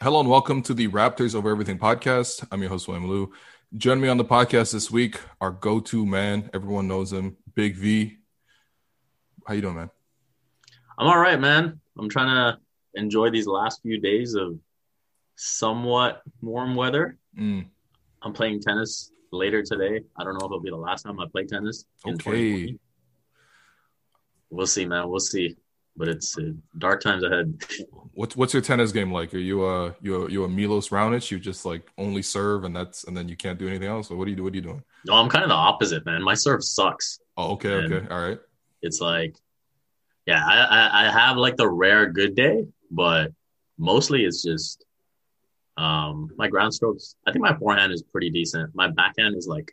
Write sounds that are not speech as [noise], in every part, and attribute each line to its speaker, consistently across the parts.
Speaker 1: Hello and welcome to the Raptors Over Everything podcast. I'm your host, William Lou. Join me on the podcast this week, our go-to man. Everyone knows him, Big V. How you doing, man?
Speaker 2: I'm all right, man. I'm trying to enjoy these last few days of somewhat warm weather.
Speaker 1: Mm.
Speaker 2: I'm playing tennis later today. I don't know if it'll be the last time I play tennis. in
Speaker 1: Okay.
Speaker 2: We'll see, man. We'll see. But it's uh, dark times ahead.
Speaker 1: What's what's your tennis game like? Are you a you a, you a Milos Raonic? You just like only serve and that's and then you can't do anything else. Or what do you do? What are you doing?
Speaker 2: No, I'm kind of the opposite, man. My serve sucks.
Speaker 1: Oh, okay,
Speaker 2: And-
Speaker 1: okay, all right.
Speaker 2: It's like, yeah, I, I, I have like the rare good day, but mostly it's just um my ground strokes. I think my forehand is pretty decent. My backhand is like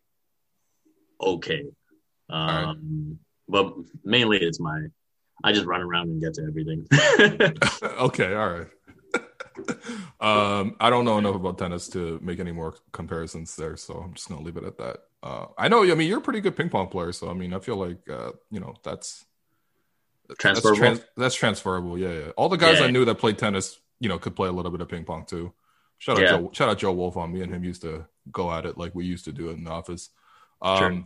Speaker 2: okay. Um, but mainly it's my I just run around and get to everything. [laughs]
Speaker 1: okay, all right. [laughs] um, I don't know enough about tennis to make any more comparisons there, so I'm just gonna leave it at that. Uh, I know. I mean, you're a pretty good ping pong player, so I mean, I feel like uh, you know that's
Speaker 2: Transferable?
Speaker 1: That's, trans- that's transferable. Yeah, yeah. All the guys I knew that played tennis, you know, could play a little bit of ping pong too. Shout out
Speaker 2: Yeah.
Speaker 1: Joe. Shout out Joe Wolf on me and him used to go at it like we used to do it in the office. Um,
Speaker 2: Sure.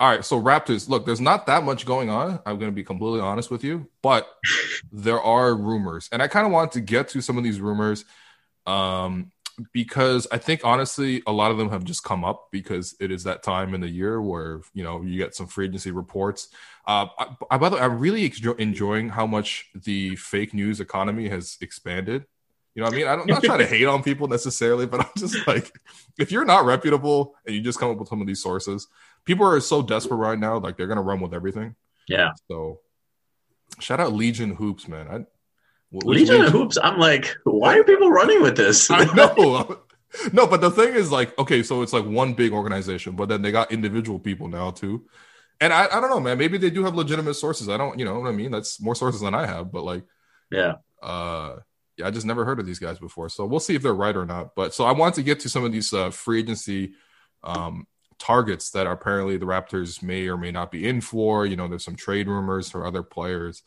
Speaker 1: All right, so Raptors. Look, there's not that much going on. I'm going to be completely honest with you, but [laughs] there are rumors, and I kind of want to get to some of these rumors, um, because I think honestly, a lot of them have just come up because it is that time in the year where you know you get some free agency reports. Uh, I, I, by the way, I'm really enjo- enjoying how much the fake news economy has expanded. You know, what I mean, I don't, I'm not trying to hate on people necessarily, but I'm just like, if you're not reputable and you just come up with some of these sources, people are so desperate right now, like they're gonna run with everything.
Speaker 2: yeah.
Speaker 1: So, shout out Legion Hoops, man. I,
Speaker 2: Legion of Hoops, I'm like, why are people running with this?
Speaker 1: I know. [laughs] No, but the thing is, like, okay, so it's like one big organization, but then they got individual people now too. And I, I don't know, man. Maybe they do have legitimate sources. I don't, you know what I mean? That's more sources than I have, but like,
Speaker 2: yeah.
Speaker 1: uh, yeah, I just never heard of these guys before. So we'll see if they're right or not. But so I want to get to some of these uh, free agency um, targets that apparently the Raptors may or may not be in for. You know, there's some trade rumors for other players.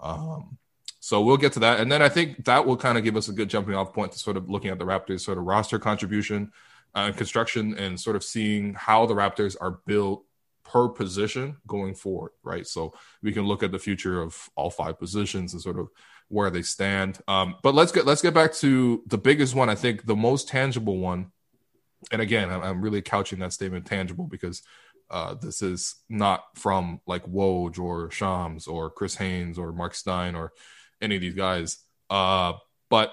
Speaker 1: Um, so we'll get to that. And then I think that will kind of give us a good jumping off point to sort of looking at the Raptors sort of roster contribution uh, and construction and sort of seeing how the Raptors are built per position going forward, right? So we can look at the future of all five positions and sort of where they stand. Um, but let's get let's get back to the biggest one. I think the most tangible one. And again, I'm, I'm really couching that statement tangible because uh, this is not from like Woj or Shams or Chris Haynes or Mark Stein or any of these guys. Uh, but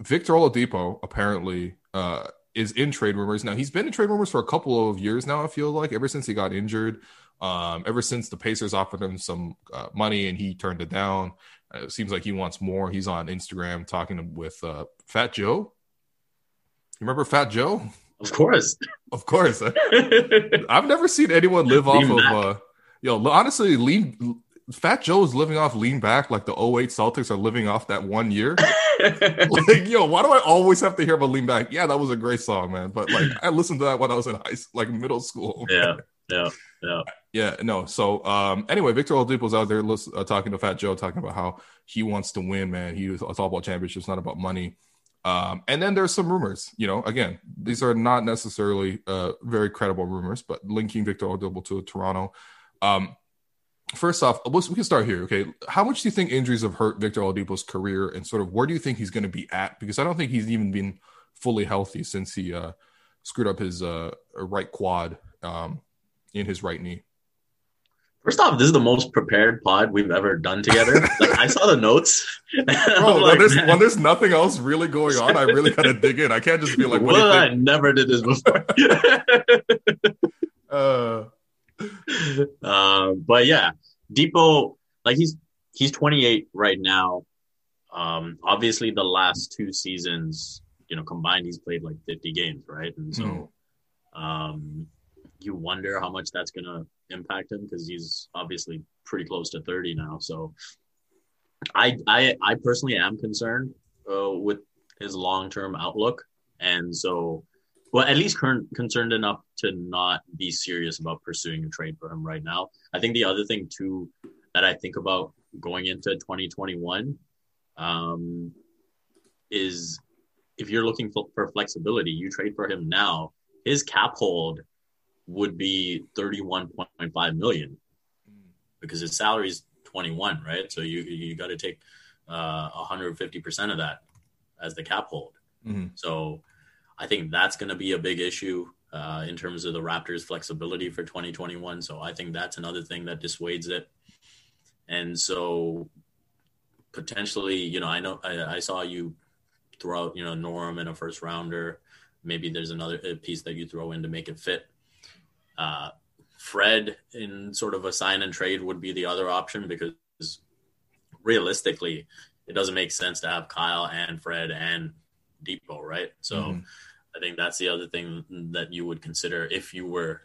Speaker 1: Victor Oladipo apparently uh, is in trade rumors now. He's been in trade rumors for a couple of years now. I feel like ever since he got injured, um, ever since the Pacers offered him some uh, money and he turned it down. Uh, It seems like he wants more. He's on Instagram talking with uh, Fat Joe. You remember Fat Joe?
Speaker 2: Of course. [laughs]
Speaker 1: Of course. [laughs] I've never seen anyone live off
Speaker 2: Lean
Speaker 1: of
Speaker 2: back.
Speaker 1: uh yo honestly lean Fat Joe is living off lean back like the 08 Celtics are living off that one year. [laughs] like, yo, why do I always have to hear about lean back? Yeah, that was a great song, man. But like I listened to that when I was in high like middle school.
Speaker 2: yeah. Yeah. Yeah.
Speaker 1: Yeah, no. So um anyway, Victor Oladipo's out there uh, talking to Fat Joe, talking about how he wants to win, man. He was it's all about championships, not about money. Um, and then there's some rumors, you know, again, these are not necessarily uh very credible rumors, but linking Victor Oladipo to Toronto. Um first off, we can start here. Okay. How much do you think injuries have hurt Victor Oladipo's career and sort of where do you think he's going to be at? Because I don't think he's even been fully healthy since he uh screwed up his uh right quad um in his right knee.
Speaker 2: First off, this is the most prepared pod we've ever done together. [laughs] like I saw the notes. [laughs]
Speaker 1: Bro,
Speaker 2: I'm
Speaker 1: when, there's, when there's nothing else really going on, I really gotta [laughs] dig in. I can't just be like, what
Speaker 2: well, I never did this before.
Speaker 1: Uh,
Speaker 2: uh, but yeah, Dipo, like he's he's 28 right now. um, obviously the last two seasons, you know, combined, he's played like 50 games, right? And so, mm-hmm. um, you wonder how much that's going to impact him because he's obviously pretty close to 30 now. So, I I I personally am concerned uh, with his long term outlook, and so, well, at least current, concerned enough to not be serious about pursuing a trade for him right now. I think the other thing too that I think about going into 2021 um, is if you're looking for, for flexibility, you trade for him now. His cap hold would be 31.5 million because his salary is 21, right? So you you got to take uh, 150% of that as the cap hold. Mm-hmm. So I think that's going to be a big issue uh, in terms of the Raptors' flexibility for 2021. So I think that's another thing that dissuades it. And so potentially, you know, I know I, I saw you throw out, you know, Norm in a first rounder. Maybe there's another piece that you throw in to make it fit. Uh, Fred in sort of a sign and trade would be the other option because realistically, it doesn't make sense to have Kyle and Fred and Dipo, right? So mm-hmm. I think that's the other thing that you would consider if you were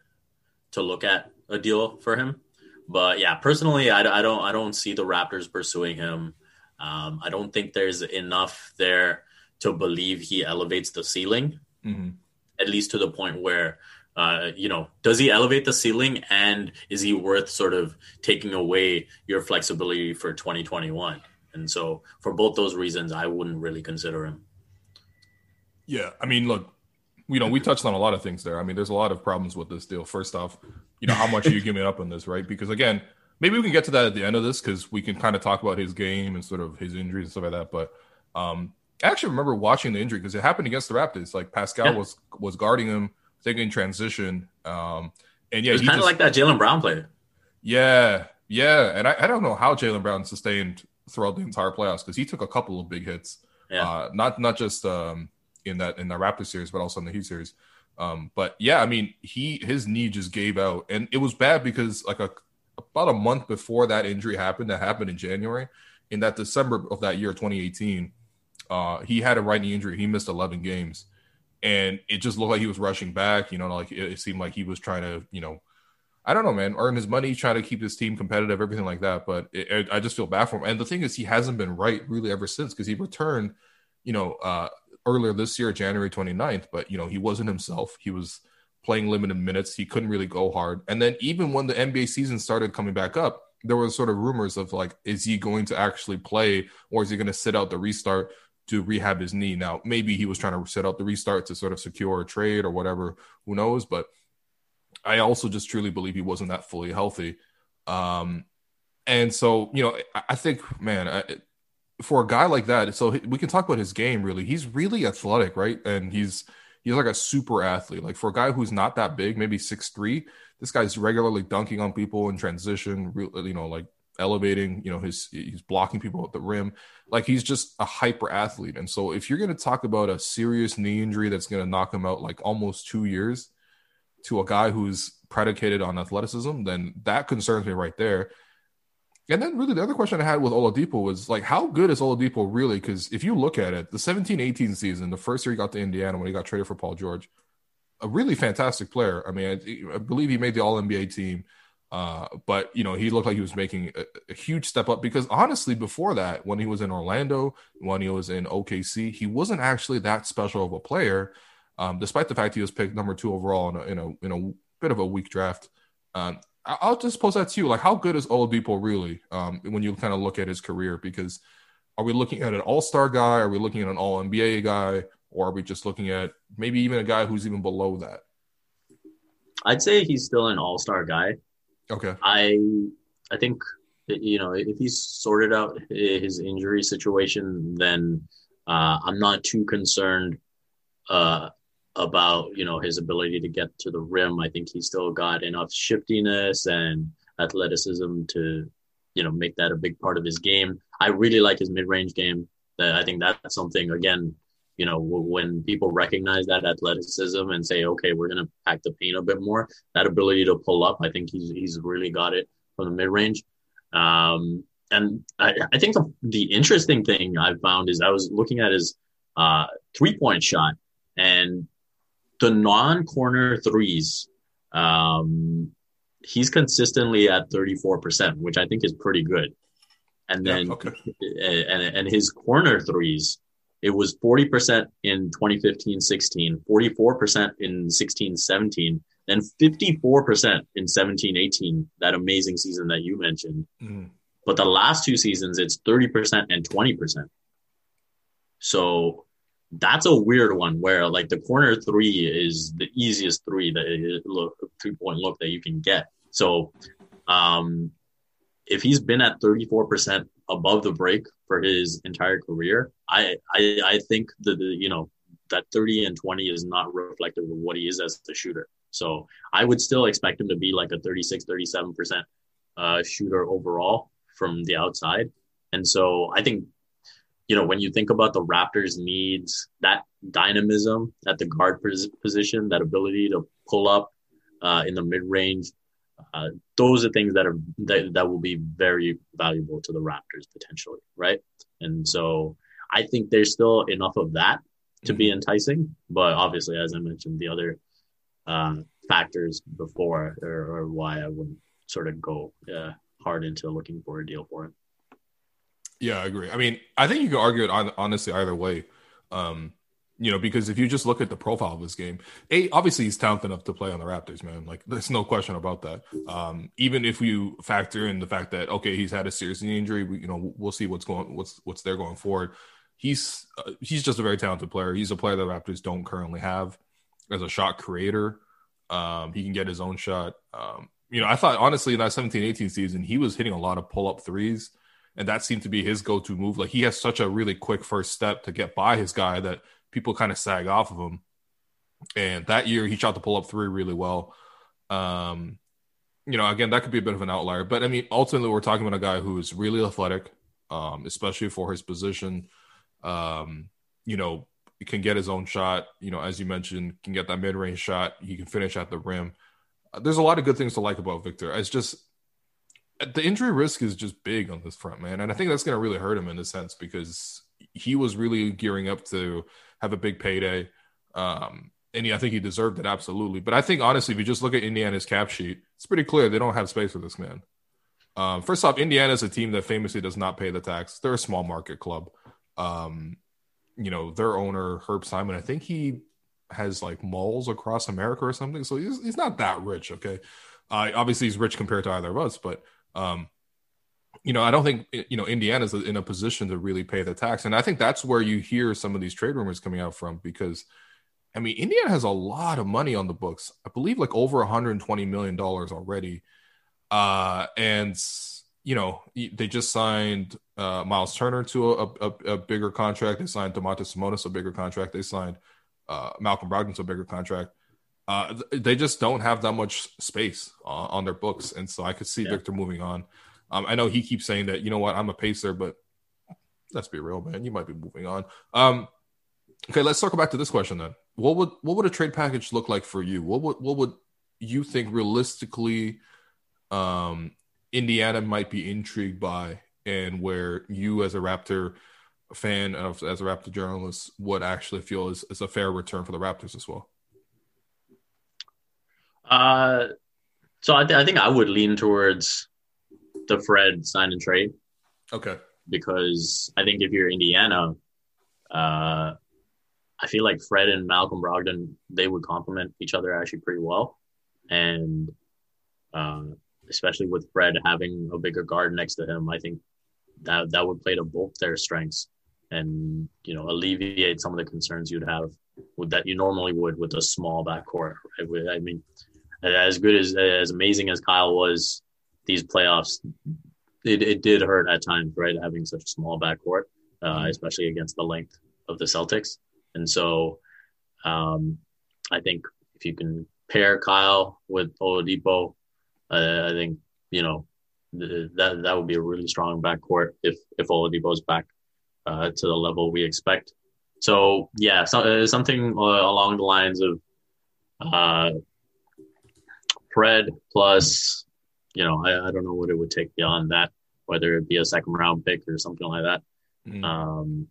Speaker 2: to look at a deal for him. But yeah, personally, I, I don't I don't see the Raptors pursuing him. Um, I don't think there's enough there to believe he elevates the ceiling, mm-hmm. at least to the point where uh, you know, does he elevate the ceiling and is he worth sort of taking away your flexibility for 2021? And so for both those reasons, I wouldn't really consider him.
Speaker 1: Yeah. I mean, look, you know, we touched on a lot of things there. I mean, there's a lot of problems with this deal. First off, you know, how much are you giving up on this, right? Because again, maybe we can get to that at the end of this because we can kind of talk about his game and sort of his injuries and stuff like that. But um, I actually remember watching the injury because it happened against the Raptors. Like Pascal yeah. was was guarding him thinking transition. Um, and yeah,
Speaker 2: it's kind of like that Jaylen Brown play.
Speaker 1: Yeah, yeah, and I, I don't know how Jaylen Brown sustained throughout the entire playoffs because he took a couple of big hits. Yeah. Uh, not not just um, in that in the Raptor series, but also in the Heat series. Um, but yeah, I mean, he his knee just gave out, and it was bad because like a about a month before that injury happened, that happened in January, in that December of that year, 2018, uh, he had a right knee injury. He missed 11 games, and it just looked like he was rushing back. You know, like it, it seemed like he was trying to, you know, I don't know, man, earn his money, try to keep his team competitive, everything like that. But it, it, I just feel bad for him. And the thing is, he hasn't been right really ever since because he returned, you know, uh, earlier this year, January 29th. But you know, he wasn't himself. He was playing limited minutes. He couldn't really go hard. And then even when the NBA season started coming back up, there were sort of rumors of like, is he going to actually play or is he going to sit out the restart? To rehab his knee. Now, maybe he was trying to set up the restart to sort of secure a trade or whatever. Who knows? But I also just truly believe he wasn't that fully healthy. Um, and so, you know, I, think, man, I, for a guy like that, so we can talk about his game. Really, he's really athletic, right? And he's he's like a super athlete. Like for a guy who's not that big, maybe six three, this guy's regularly dunking on people in transition. You know, like elevating. You know, his he's blocking people at the rim. Like he's just a hyper athlete. And so if you're going to talk about a serious knee injury that's going to knock him out like almost two years to a guy who's predicated on athleticism, then that concerns me right there. And then really the other question I had with Oladipo was like, how good is Oladipo really? Because if you look at it, the 17-18 season, the first year he got to Indiana when he got traded for Paul George, a really fantastic player. I mean, I, I believe he made the All NBA team. Uh, but you know, he looked like he was making a, a, huge step up because honestly, before that, when he was in Orlando, when he was in OKC, he wasn't actually that special of a player, um, despite the fact he was picked number two overall in a in a, in a bit of a weak draft. Um, I'll just pose that to you: like, how good is Oladipo really um, when you kind of look at his career? Because are we looking at an All Star guy? Are we looking at an All NBA guy? Or are we just looking at maybe even a guy who's even below that?
Speaker 2: I'd say he's still an All Star guy.
Speaker 1: Okay.
Speaker 2: I I think you know if he's sorted out his injury situation, then uh, I'm not too concerned uh, about you know his ability to get to the rim. I think he's still got enough shiftiness and athleticism to you know make that a big part of his game. I really like his mid range game. I think that's something again you know, when people recognize that athleticism and say, okay, we're going to pack the paint a bit more, that ability to pull up, I think he's, he's really got it from the mid range. Um, and I, I think the, the interesting thing I found is I was looking at his uh, three point shot and the non corner threes. Um, he's consistently at 34%, which I think is pretty good. And then, yeah, okay. and, and his corner threes, it was 40% in 2015 16, 44% in 16 17, and 54% in 17 18, that amazing season that you mentioned. Mm. But the last two seasons, it's 30% and 20%. So that's a weird one where like the corner three is the easiest three that look three point look that you can get. So um if he's been at 34% above the break for his entire career, I I, I think that you know that 30 and 20 is not reflective of what he is as a shooter. So I would still expect him to be like a 36, 37% uh, shooter overall from the outside. And so I think, you know, when you think about the Raptors' needs, that dynamism at the guard position, that ability to pull up uh, in the mid range, uh, those are things that are that, that will be very valuable to the Raptors potentially, right? And so I think there's still enough of that to be mm-hmm. enticing, but obviously, as I mentioned, the other uh, factors before are, are, why I wouldn't sort of go uh, hard into looking for a deal for him.
Speaker 1: Yeah, I agree. I mean, I think you could argue it honestly either way. Um, you know, because if you just look at the profile of this game, a obviously he's talented enough to play on the Raptors, man. Like there's no question about that. Um, even if you factor in the fact that okay, he's had a serious injury, we, you know, we'll see what's going, what's what's there going forward. He's uh, he's just a very talented player. He's a player that Raptors don't currently have as a shot creator. Um, he can get his own shot. Um, you know, I thought honestly in that 17 18 season, he was hitting a lot of pull up threes, and that seemed to be his go to move. Like he has such a really quick first step to get by his guy that people kind of sag off of him. And that year, he shot the pull up three really well. Um, you know, again, that could be a bit of an outlier, but I mean, ultimately, we're talking about a guy who is really athletic, um, especially for his position. Um, you know, can get his own shot. You know, as you mentioned, can get that mid range shot. He can finish at the rim there's a lot of good things to like about Victor. It's just the injury risk is just big on this front, man, and I think that's going to really hurt him in a sense because he was really gearing up to have a big payday. Um, and he, I think he deserved it absolutely. But I think honestly, if you just look at Indiana's cap sheet, it's pretty clear they don't have space for this man. Um, first off, Indiana is a team that famously does not pay the tax. They're a small market club. Um, you know, their owner Herb Simon, I think he has like malls across America or something. So he's he's not that rich. Okay, uh, obviously he's rich compared to either of us, but um, you know, I don't think you know Indiana's in a position to really pay the tax, and I think that's where you hear some of these trade rumors coming out from because. I mean, Indiana has a lot of money on the books. I believe like over 120 million dollars already. Uh, and you know, they just signed uh, Miles Turner to a, a, a bigger contract. They signed Domantas Sabonis a bigger contract. They signed uh, Malcolm Brogdon to a bigger contract. Uh, they just don't have that much space uh, on their books, and so I could see yeah. Victor moving on. Um, I know he keeps saying that you know what I'm a pacer, but let's be real, man. You might be moving on. Um, okay, let's circle back to this question then. What would what would a trade package look like for you? What would what would you think realistically um, Indiana might be intrigued by, and where you as a Raptor fan of as a Raptor journalist would actually feel is, is a fair return for the Raptors as well?
Speaker 2: Uh, so I, th- I think I would lean towards the Fred sign and trade.
Speaker 1: Okay.
Speaker 2: Because I think if you're Indiana, uh, I feel like Fred and Malcolm Brogdon they would complement each other actually pretty well, and uh, especially with Fred having a bigger guard next to him, I think that that would play to both their strengths and you know alleviate some of the concerns you'd have with that you normally would with a small backcourt. Right? I mean, as good as as amazing as Kyle was, these playoffs, it, it did hurt at times, right? Having such a small backcourt, uh, mm-hmm. especially against the length of the Celtics, and so um, I think if you can pair Kyle with Oladipo, uh, I think you know that that would be a really strong backcourt if if Oladipo's back uh, to the level we expect. So yeah, so, uh, something uh, along the lines of uh, Fred plus, you know, I, I, don't know what it would take beyond that, whether it be a second round pick or something like that.
Speaker 1: Mm.
Speaker 2: Um,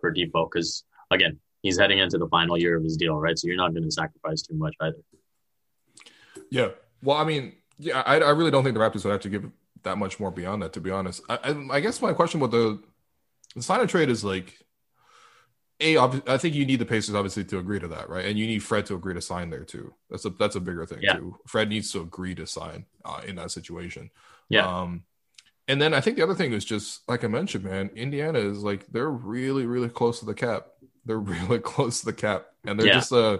Speaker 2: for Dipo, because again, he's heading into the final year of his deal, right? So you're not going to sacrifice too much either.
Speaker 1: Yeah. Well, I mean, yeah, I, I really don't think the Raptors would have to give that much more beyond that. To be honest, I, I, I guess my question with the, the sign and trade is like, a, I think you need the Pacers obviously to agree to that, right? And you need Fred to agree to sign there too. That's a that's a bigger thing
Speaker 2: Yeah.
Speaker 1: too. Fred needs to agree to sign uh, in that situation.
Speaker 2: Yeah.
Speaker 1: Um, and then I think the other thing is just like I mentioned, man. Indiana is like they're really really close to the cap. They're [laughs] really close to the cap, and they're
Speaker 2: Yeah.
Speaker 1: just uh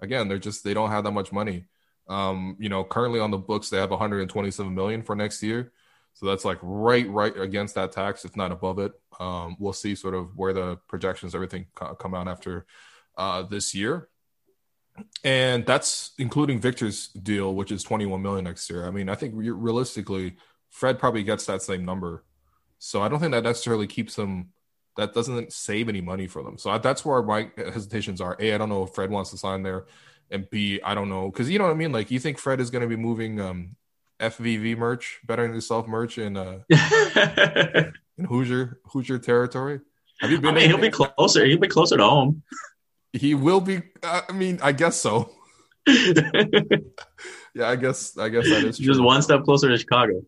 Speaker 1: again they're just they don't have that much money. Um, you know, currently on the books they have 127 million for next year. So that's like right, right against that tax, if not above it. Um, we'll see sort of where the projections, everything come out after uh, this year, and that's including Victor's deal, which is 21 million next year. I mean, I think re- realistically, Fred probably gets that same number, so I don't think that necessarily keeps them. That doesn't save any money for them. So that's where my hesitations are. A, I don't know if Fred wants to sign there, and B, I don't know because you know what I mean. Like, you think Fred is going to be moving um, FVV merch, bettering yourself merch in uh,
Speaker 2: I [laughs]
Speaker 1: in Hoosier Hoosier territory? Have you been?
Speaker 2: mean, he'll be closer. He'll be closer to home.
Speaker 1: He will be. uh, I mean, I guess so. [laughs] [laughs] Yeah, I guess. I guess that is true.
Speaker 2: Just one step closer to Chicago.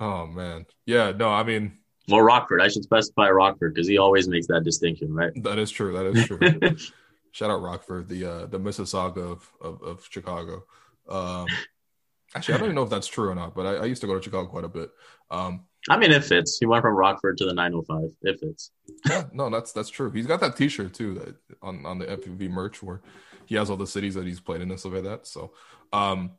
Speaker 1: Oh man. Yeah. No. I mean,
Speaker 2: Well, Rockford. I should specify Rockford because he always makes that distinction, right?
Speaker 1: that is true. That is true. Shout out Rockford, the uh, the Mississauga of, of of Chicago. Um, actually, I don't even know if that's true or not, but I, I used to go to Chicago quite a bit. Um,
Speaker 2: I mean, it fits. He went from Rockford to the 905. It fits.
Speaker 1: yeah, no, that's that's true. He's got that T-shirt too that on on the FVV merch where he has all the cities that he's played in and stuff like that. So, um,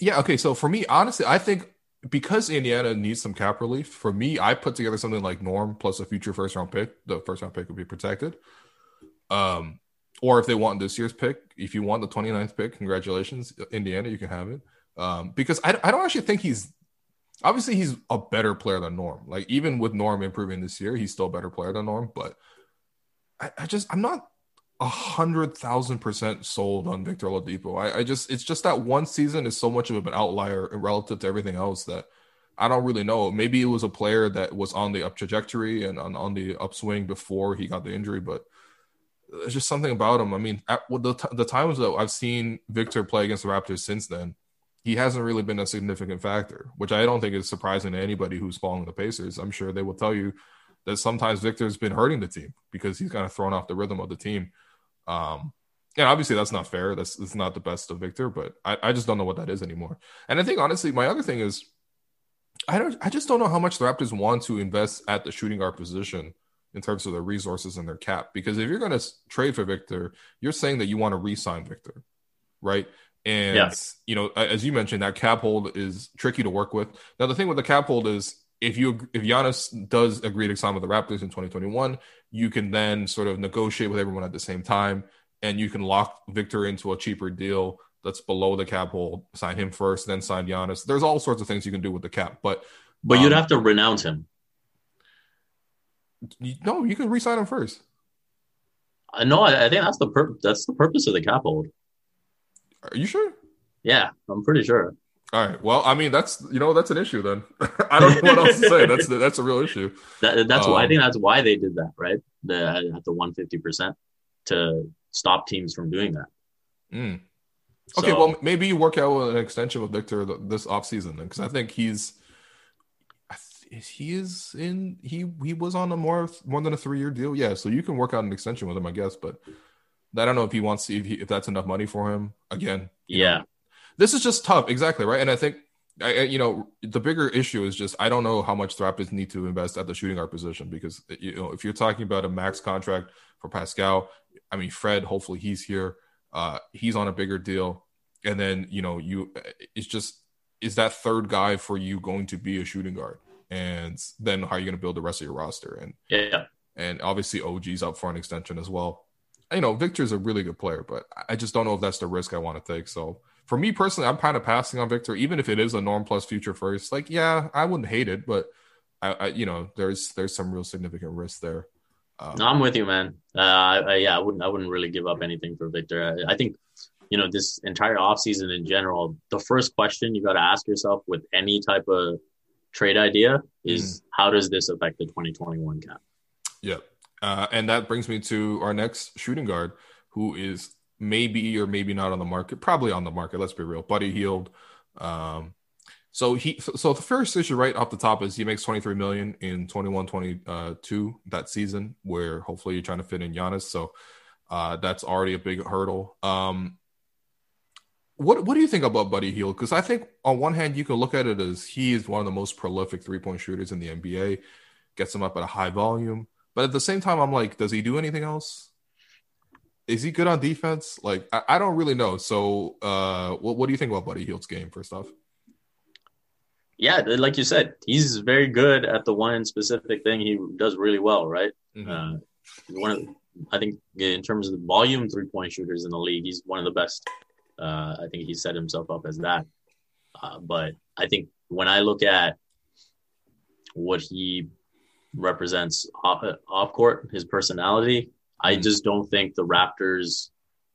Speaker 1: yeah, okay. So for me, honestly, I think because Indiana needs some cap relief, for me, I put together something like Norm plus a future first round pick. The first round pick would be protected. Um, or if they want this year's pick, if you want the 29th pick, congratulations, Indiana, you can have it. Um, because I, I don't actually think he's obviously he's a better player than Norm. Like even with Norm improving this year, he's still a better player than Norm. But I, I just I'm not a hundred thousand percent sold on Victor Oladipo. I, I just it's just that one season is so much of an outlier relative to everything else that I don't really know. Maybe it was a player that was on the up trajectory and on, on the upswing before he got the injury, but there's just something about him. I mean, at well, the, t- the times that I've seen Victor play against the Raptors since then, he hasn't really been a significant factor, which I don't think is surprising to anybody who's following the Pacers. I'm sure they will tell you that sometimes Victor's been hurting the team because he's kind of thrown off the rhythm of the team. Um, and obviously that's not fair. That's, that's not the best of Victor, but I, I just don't know what that is anymore. And I think honestly, my other thing is I don't I just don't know how much the Raptors want to invest at the shooting guard position in terms of their resources and their cap. Because if you're going to trade for Victor, you're saying that you want to re-sign Victor, right? And
Speaker 2: Yeah.
Speaker 1: you know, as you mentioned, that cap hold is tricky to work with. Now, the thing with the cap hold is if you if Giannis does agree to sign with the Raptors in 2021, you can then sort of negotiate with everyone at the same time, and you can lock Victor into a cheaper deal that's below the cap hold, sign him first, then sign Giannis. There's all sorts of things you can do with the cap, but
Speaker 2: But you'd
Speaker 1: Um,
Speaker 2: have to renounce him.
Speaker 1: You, no, you can re-sign him first.
Speaker 2: Uh, no, I, I think that's the pur- that's the purpose of the cap hold.
Speaker 1: Are you sure?
Speaker 2: Yeah, I'm pretty sure.
Speaker 1: All right. Well, I mean, that's you know that's an issue then. [laughs] I don't know what else to say. That's that's a real issue.
Speaker 2: That, that's why I
Speaker 1: Um,
Speaker 2: think that's why they did that, right? The at the 150 percent to stop teams from doing that.
Speaker 1: Mm. Okay,
Speaker 2: So-
Speaker 1: well, maybe you work out an extension with Victor th- this offseason then, because I think he's, he is in he he was on a more more than a three year deal, yeah. So you can work out an extension with him, I guess. But I don't know if he wants to, if, he, if that's enough money for him. Again, you know,
Speaker 2: yeah,
Speaker 1: this is just tough, exactly right. And I think, I- you know, the bigger issue is just I don't know how much the Raptors need to invest at the shooting guard position because you know if you're talking about a max contract for Pascal, I mean Fred, hopefully he's here, uh, he's on a bigger deal, and then you know you, it's just is that third guy for you going to be a shooting guard, and then how are you going to build the rest of your roster and
Speaker 2: yeah.
Speaker 1: and obviously OG's up for an extension as well. You know, Victor's a really good player, but I just don't know if that's the risk I want to take. So for me personally, I'm kind of passing on Victor, even if it is a norm plus future first. Like, yeah, I wouldn't hate it, but I, I you know, there's there's some real significant risk there. Um,
Speaker 2: No, I'm with you, man. Uh, I, I, yeah, I wouldn't I wouldn't really give up anything for Victor. I, I think you know, this entire offseason in general, the first question you got to ask yourself with any type of trade idea is mm. how does this affect the 2021 cap?
Speaker 1: Yeah. Uh, and that brings me to our next shooting guard, who is maybe or maybe not on the market, probably on the market. Let's be real. Buddy Hield. Um, so he, so the first issue right off the top is he makes 23 million in 21, 22 that season, where hopefully you're trying to fit in Giannis. So uh, that's already a big hurdle. Um, what what do you think about Buddy Hield? Because I think on one hand you can look at it as he is one of the most prolific three point shooters in the NBA, gets them up at a high volume. But at the same time, I'm like, does he do anything else? Is he good on defense? Like, I, I don't really know. So, uh, what what do you think about Buddy Hield's game? First off,
Speaker 2: yeah, like you said, he's very good at the one specific thing he does really well. Right. Mm-hmm. Uh, one of, I think in terms of the volume three point shooters in the league, he's one of the best uh, I think he set himself up as that. Uh, but I think when I look at what he represents off, off court, his personality, I mm-hmm. just don't think the Raptors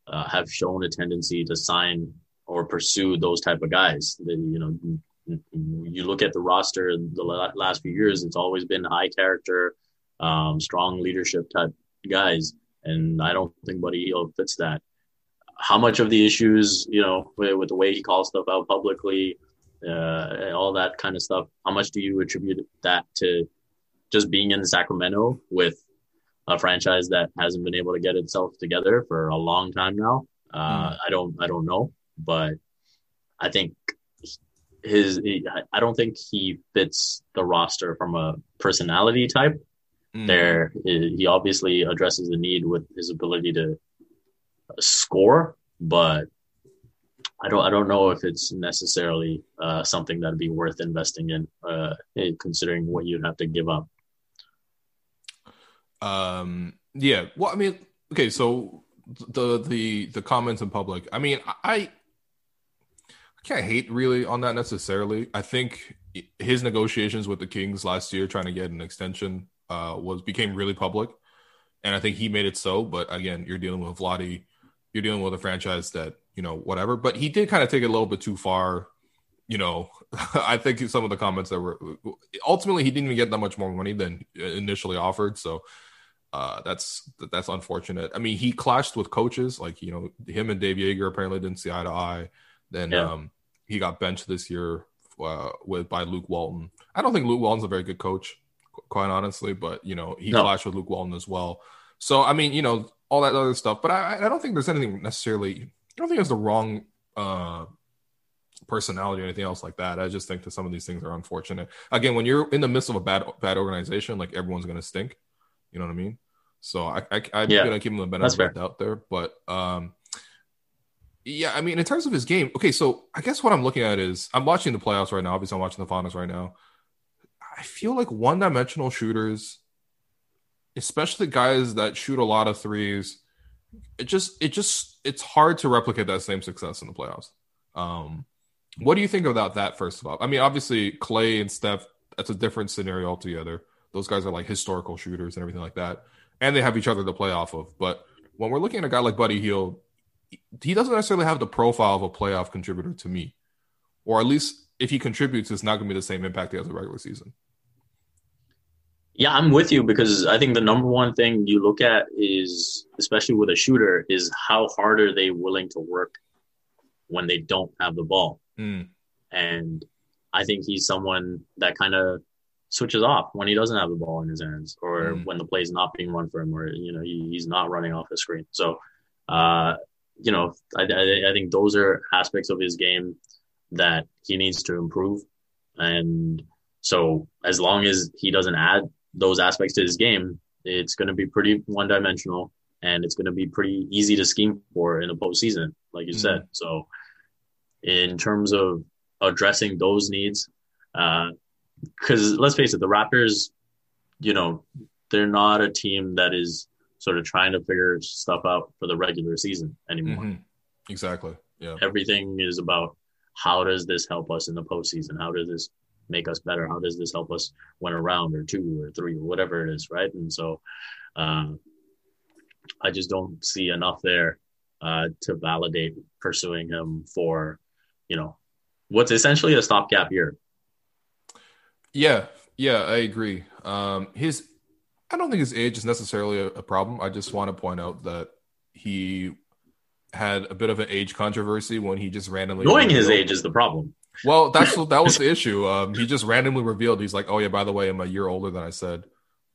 Speaker 2: uh, have shown a tendency to sign or pursue those type of guys. That, you know, you look at the roster the last few years; it's always been high character, um, strong leadership type guys, and I don't think Buddy Hield fits that how much of the issues, you know, with, with the way he calls stuff out publicly, uh, all that kind of stuff, how much do you attribute that to just being in Sacramento with a franchise that hasn't been able to get itself together for a long time now? Uh, mm. I don't, I don't know, but I think his, I don't think he fits the roster from a personality type. Mm. There, he obviously addresses the need with his ability to score, but I don't I don't know if it's necessarily uh, something that'd be worth investing in, uh, considering what you'd have to give up.
Speaker 1: Um. Yeah. Well, I mean, okay. So the the the comments in public. I mean, I I can't hate really on that necessarily. I think his negotiations with the Kings last year, trying to get an extension, uh, was became really public, and I think he made it so. But again, you're dealing with Vlade you're dealing with a franchise that you know whatever. But he did kind of take it a little bit too far. You know, [laughs] I think some of the comments that were ultimately he didn't even get that much more money than initially offered. So uh, that's that's unfortunate. I mean, he clashed with coaches like you know him and Dave Joerger apparently didn't see eye to eye. Then yeah. um, he got benched this year uh, with by Luke Walton. I don't think Luke Walton's a very good coach, quite honestly, but you know he no. clashed with Luke Walton as well. So I mean, you know, all that other stuff. But I, I don't think there's anything necessarily. I don't think it's the wrong uh, personality or anything else like that. I just think that some of these things are unfortunate. Again, when you're in the midst of a bad bad organization, like everyone's gonna stink. You know what I mean? So I, I I'm yeah, gonna give him the benefit of the doubt there. But um, yeah, I mean, in terms of his game, okay. So I guess what I'm looking at is I'm watching the playoffs right now. Obviously, I'm watching the finals right now. I feel like one dimensional shooters especially guys that shoot a lot of threes, it just it just it's hard to replicate that same success in the playoffs. Um, what do you think about that? First of all, I mean, obviously Clay and Steph, that's a different scenario altogether. Those guys are like historical shooters and everything like that, and they have each other to play off of. But when we're looking at a guy like Buddy Hield, he doesn't necessarily have the profile of a playoff contributor to me, or at least if he contributes, it's not going to be the same impact he has a regular season.
Speaker 2: Yeah, I'm with you because I think the number one thing you look at is, especially with a shooter, is how hard are they willing to work when they don't have the ball. Mm. And I think he's someone that kind of switches off when he doesn't have the ball in his hands or mm. when the play is not being run for him or, you know, he, he's not running off the screen. So, uh, you know, I, I, I think those are aspects of his game that he needs to improve. And so as long as he doesn't add those aspects to his game, it's going to be pretty one dimensional and it's going to be pretty easy to scheme for in the postseason, like you mm-hmm. said. So, in terms of addressing those needs, because uh, let's face it, the Raptors, you know, they're not a team that is sort of trying to figure stuff out for the regular season anymore. Mm-hmm.
Speaker 1: Exactly. Yeah.
Speaker 2: Everything is about how does this help us in the postseason? How does this make us better? How does this help us win a round or two or three or whatever it is, right? And so, um, I just don't see enough there uh, to validate pursuing him for, you know, what's essentially a stopgap year.
Speaker 1: Yeah, yeah, I agree. Um, his, I don't think his age is necessarily a, a problem. I just want to point out that he had a bit of an age controversy when he just randomly
Speaker 2: knowing his age is the problem.
Speaker 1: Well, that's that was the issue. Um, he just randomly revealed he's like, "Oh yeah, by the way, I'm a year older than I said."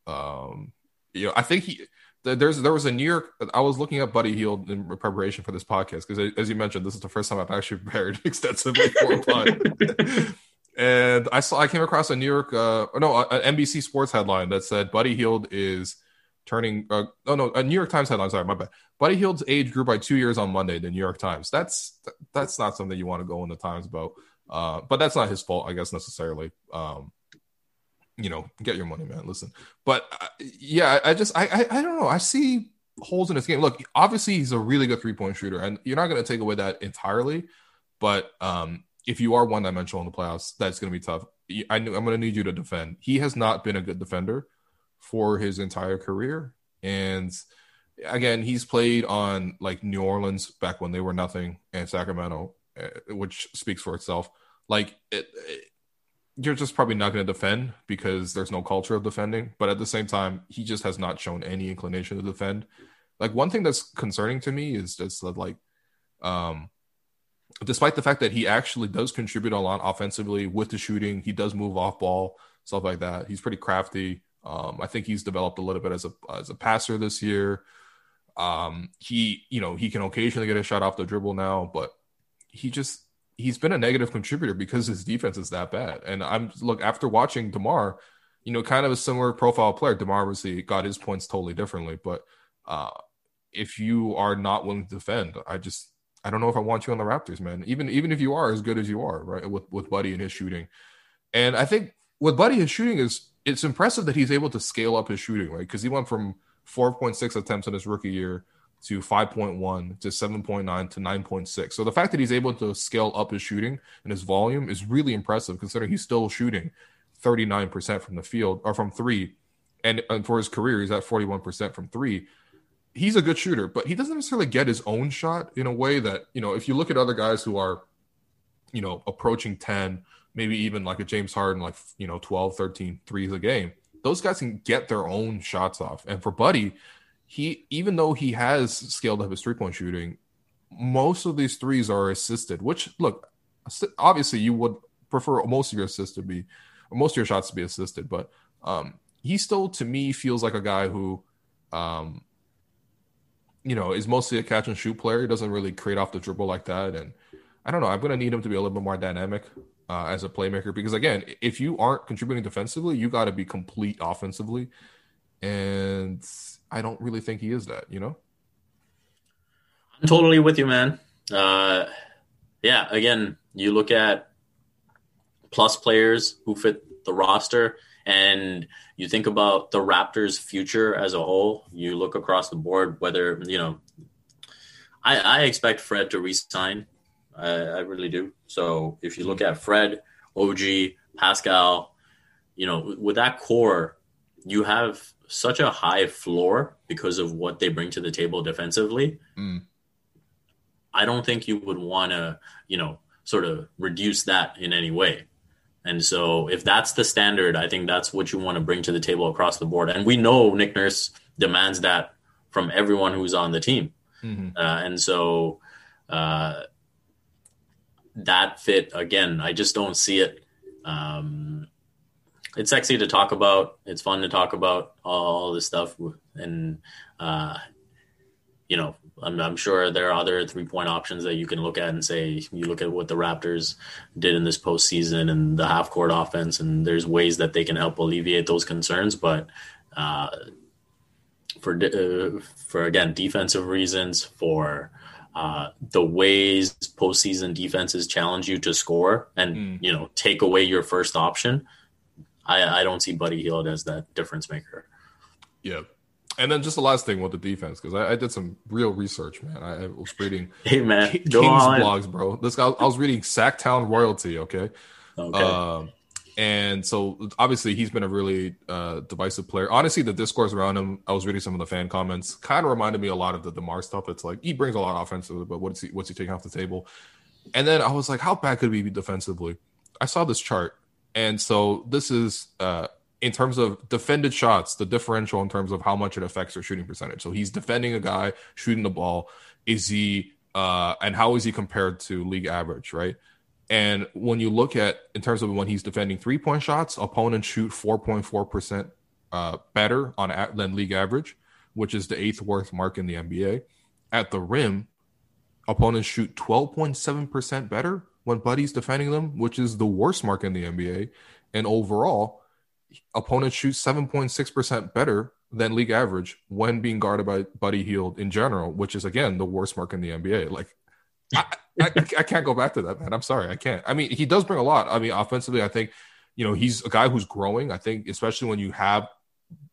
Speaker 1: Um, you know, I think he there's there was a New York. I was looking at Buddy Hield in preparation for this podcast because, as you mentioned, this is the first time I've actually [laughs] prepared extensively for a pod. [laughs] and I saw I came across a New York, uh, no, an NBC Sports headline that said Buddy Hield is turning. Uh, oh no, a New York Times headline. Sorry, my bad. Buddy Hield's age grew by two years on Monday. The New York Times. That's that's not something you want to go in the Times about. Uh, but that's not his fault, I guess necessarily. Um, you know, get your money, man. Listen, but uh, yeah, I, just I, I, I don't know. I see holes in his game. Look, obviously he's a really good three point shooter, and you're not going to take away that entirely. But um, if you are one dimensional in the playoffs, that's going to be tough. I, I'm going to need you to defend. He has not been a good defender for his entire career, and again, he's played on like New Orleans back when they were nothing, and Sacramento, uh, which speaks for itself. Like it, it you're just probably not going to defend because there's no culture of defending. But at the same time, he just has not shown any inclination to defend. Like one thing that's concerning to me is just that, like, um, despite the fact that he actually does contribute a lot offensively with the shooting, he does move off ball, stuff like that. He's pretty crafty. Um, I think he's developed a little bit as a as a passer this year. Um, he, you know, he can occasionally get a shot off the dribble now, but he just he's been a negative contributor because his defense is that bad. And I'm look after watching Demar, you know, kind of a similar profile player. Demar obviously got his points totally differently, but uh, if you are not willing to defend, I just I don't know if I want you on the Raptors, man. Even even if you are as good as you are, right, with with Buddy and his shooting, and I think with Buddy his shooting is it's impressive that he's able to scale up his shooting, right? Because he went from 4.6 attempts in his rookie year to 5.1 to 7.9 to 9.6. So the fact that he's able to scale up his shooting and his volume is really impressive considering he's still shooting 39% from the field or from three. And, and for his career, he's at 41% from three. He's a good shooter, but he doesn't necessarily get his own shot in a way that, you know, if you look at other guys who are, you know, approaching 10, maybe even like a James Harden, like, you know, 12, 13 threes a game, those guys can get their own shots off. And for Buddy, he even though he has scaled up his three point shooting, most of these threes are assisted. Which look, obviously you would prefer most of your assists to be, most of your shots to be assisted, but um, he still to me feels like a guy who, um, you know, is mostly a catch and shoot player. He doesn't really create off the dribble like that, and I don't know. I'm gonna need him to be a little bit more dynamic. Uh, as a playmaker, because again, if you aren't contributing defensively, you got to be complete offensively, and I don't really think he is that, you know?
Speaker 2: I'm totally with you, man. Uh, yeah, again, you look at plus players who fit the roster and you think about the Raptors' future as a whole, you look across the board, whether, you know, I, I expect Fred to resign. I, I really do. So if you look at Fred, OG, Pascal, you know, with that core, you have such a high floor because of what they bring to the table defensively. Mm. I don't think you would want to, you know, sort of reduce that in any way. And so if that's the standard, I think that's what you want to bring to the table across the board. And we know Nick Nurse demands that from everyone who's on the team. Mm-hmm. Uh, and so uh, that fit, again, I just don't see it. Um, it's sexy to talk about. It's fun to talk about all this stuff, and uh, you know, I'm, I'm, sure there are other three point options that you can look at and say you look at what the Raptors did in this postseason and the half court offense, and there's ways that they can help alleviate those concerns. But uh, for uh, for again defensive reasons, for uh, the ways postseason defenses challenge you to score and mm. you know take away your first option I, I don't see Buddy Hield as that difference maker.
Speaker 1: Yeah. And then just the last thing with the defense, because I, I, did some real research, man. I, I was reading [laughs]
Speaker 2: hey man,
Speaker 1: Kings blogs, bro. This guy, I was reading Sactown Royalty. Okay, okay. Uh, And so obviously he's been a really uh, divisive player. Honestly, the discourse around him, I was reading some of the fan comments, kind of reminded me a lot of the Demar stuff. It's like he brings a lot of offensive, but what's he what's he taking off the table? And then I was like, how bad could he be defensively? I saw this chart, and so this is uh, in terms of defended shots, the differential in terms of how much it affects your shooting percentage. So he's defending a guy shooting the ball. Is he uh, and how is he compared to league average, right? And when you look at in terms of when he's defending three point shots, opponents shoot 4.4 percent uh, better on than league average, which is the eighth worst mark in the NBA. At the rim, opponents shoot 12.7 percent better when Buddy's defending them, which is the worst mark in the NBA. And overall, opponents shoot 7.6 percent better than league average when being guarded by Buddy Hield in general, which is again the worst mark in the NBA. Like I, I, I, can't go back to that, man. I'm sorry, I can't. I mean, he does bring a lot. I mean, offensively, I think you know he's a guy who's growing. I think, especially when you have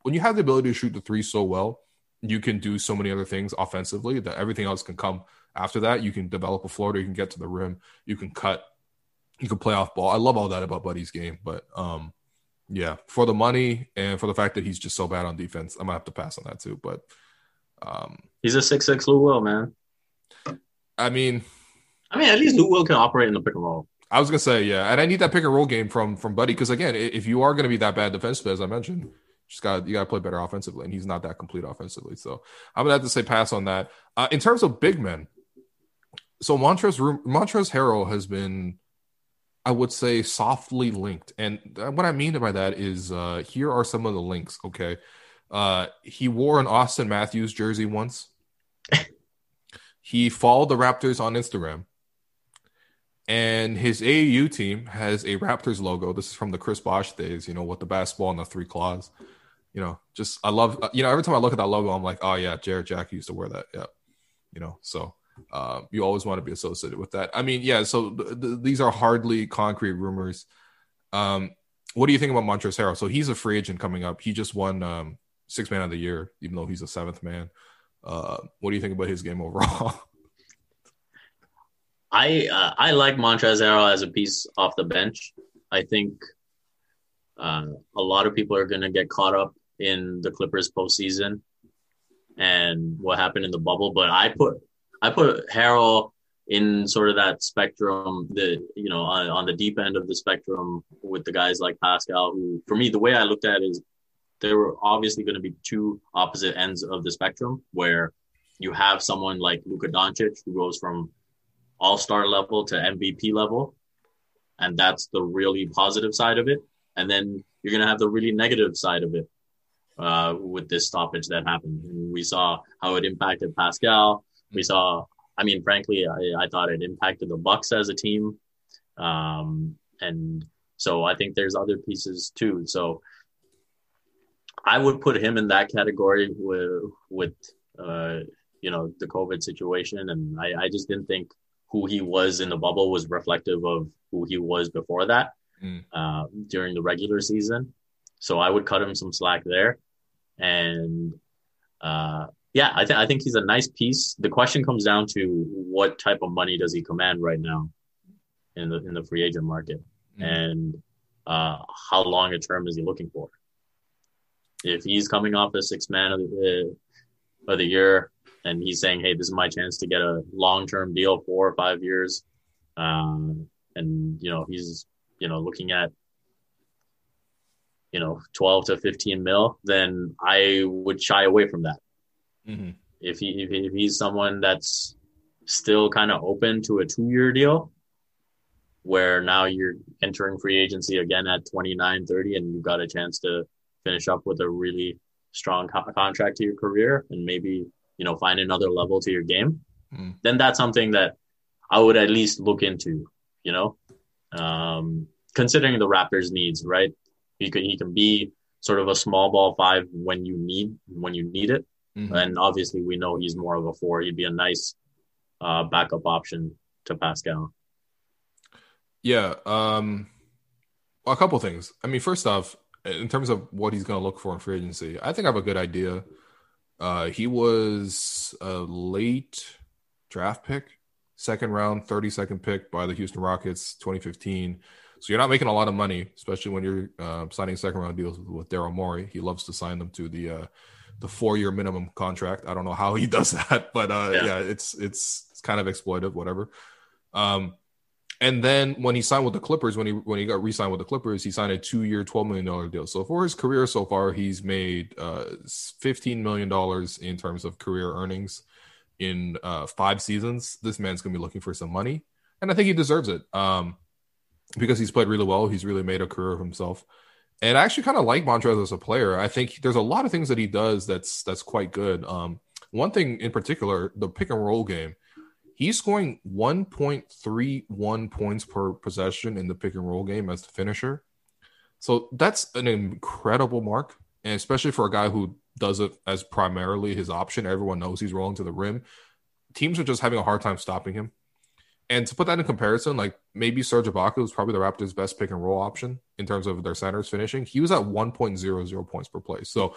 Speaker 1: when you have the ability to shoot the three so well, you can do so many other things offensively that everything else can come after that. You can develop a floater, you can get to the rim, you can cut, you can play off ball. I love all that about Buddy's game, but um, yeah, for the money and for the fact that he's just so bad on defense, I'm gonna have to pass on that too. But
Speaker 2: um, he's a six six Lou Will man.
Speaker 1: I mean,
Speaker 2: I mean, at least Lou Will can operate in the pick and roll.
Speaker 1: I was gonna say, yeah, and I need that pick and roll game from from Buddy because again, if you are gonna be that bad defensively, as I mentioned, just got you got to play better offensively, and he's not that complete offensively. So I'm gonna have to say pass on that. Uh, in terms of big men, so Montrezl Montrezl Harrell has been I would say softly linked. And what I mean by that is uh, here are some of the links. Okay. Uh, he wore an Auston Matthews jersey once. [laughs] he followed the Raptors on Instagram. And his AAU team has a Raptors logo. This is from the Chris Bosh days, you know, with the basketball and the three claws. You know, just I love, you know, every time I look at that logo, I'm like, oh yeah, Jarrett Jack used to wear that. Yeah. You know, so uh, you always want to be associated with that. I mean, yeah. So th- th- these are hardly concrete rumors. Um, what do you think about Montrezl Harrell? So he's a free agent coming up. He just won um, six man of the year, even though he's a seventh man. Uh, what do you think about his game overall? [laughs]
Speaker 2: I uh, I like Montrezl Harrell as a piece off the bench. I think uh, a lot of people are going to get caught up in the Clippers postseason and what happened in the bubble. But I put I put Harrell in sort of that spectrum, the you know on, on the deep end of the spectrum with the guys like Pascal, who for me the way I looked at it is there were obviously going to be two opposite ends of the spectrum where you have someone like Luka Doncic who goes from all star level to MVP level, and that's the really positive side of it, and then you're going to have the really negative side of it uh, with this stoppage that happened. And we saw how it impacted Pascal we saw. I mean, frankly, I, I thought it impacted the Bucks as a team, um, and so I think there's other pieces too. So I would put him in that category with with uh, you know the COVID situation, and I, I just didn't think who he was in the bubble was reflective of who he was before that mm. uh, during the regular season. So I would cut him some slack there, and uh, yeah, I, th- I think he's a nice piece. The question comes down to what type of money does he command right now in the in the free agent market, mm-hmm. and uh, how long a term is he looking for? If he's coming off the six man of the, of the year and he's saying, "Hey, this is my chance to get a long term deal, four or five years," um, and you know he's you know looking at you know 12 to 15 mil, then I would shy away from that. Mm-hmm. If he if, if he's someone that's still kind of open to a two year deal, where now you're entering free agency again at 29, 30, and you've got a chance to finish up with a really strong co- contract to your career and maybe you know find another level to your game, mm. then that's something that I would at least look into. You know, um, considering the Raptors' needs, right? He can he can be sort of a small ball five when you need when you need it, Mm-hmm. And obviously, we know he's more of a four. He'd be a nice uh, backup option to Pascal.
Speaker 1: Yeah. Um, a couple things. I mean, first off, in terms of what he's going to look for in free agency, I think I have a good idea. Uh, he was a late draft pick, second round, 32nd pick by the Houston Rockets, 2015. So you're not making a lot of money, especially when you're uh, signing second round deals with, with Daryl Morey. He loves to sign them to the uh, the four year minimum contract. I don't know how he [laughs] does that, but uh, yeah. yeah, it's it's it's kind of exploitive, whatever. Um, and then when he signed with the Clippers, when he when he got re-signed with the Clippers, he signed a two-year, twelve million dollar deal. So for his career so far, he's made uh, fifteen million dollars in terms of career earnings in uh, five seasons. This man's gonna be looking for some money, and I think he deserves it um, because he's played really well. He's really made a career of himself, and I actually kind of like Montrez as a player. I think there's a lot of things that he does that's that's quite good. Um, one thing in particular, the pick and roll game He's scoring 1.31 points per possession in the pick and roll game as the finisher. So that's an incredible mark. And especially for a guy who does it as primarily his option, everyone knows he's rolling to the rim. Teams are just having a hard time stopping him. And to put that in comparison, like maybe Serge Ibaka was probably the Raptors' best pick and roll option in terms of their centers finishing. He was at 1.00 points per play. So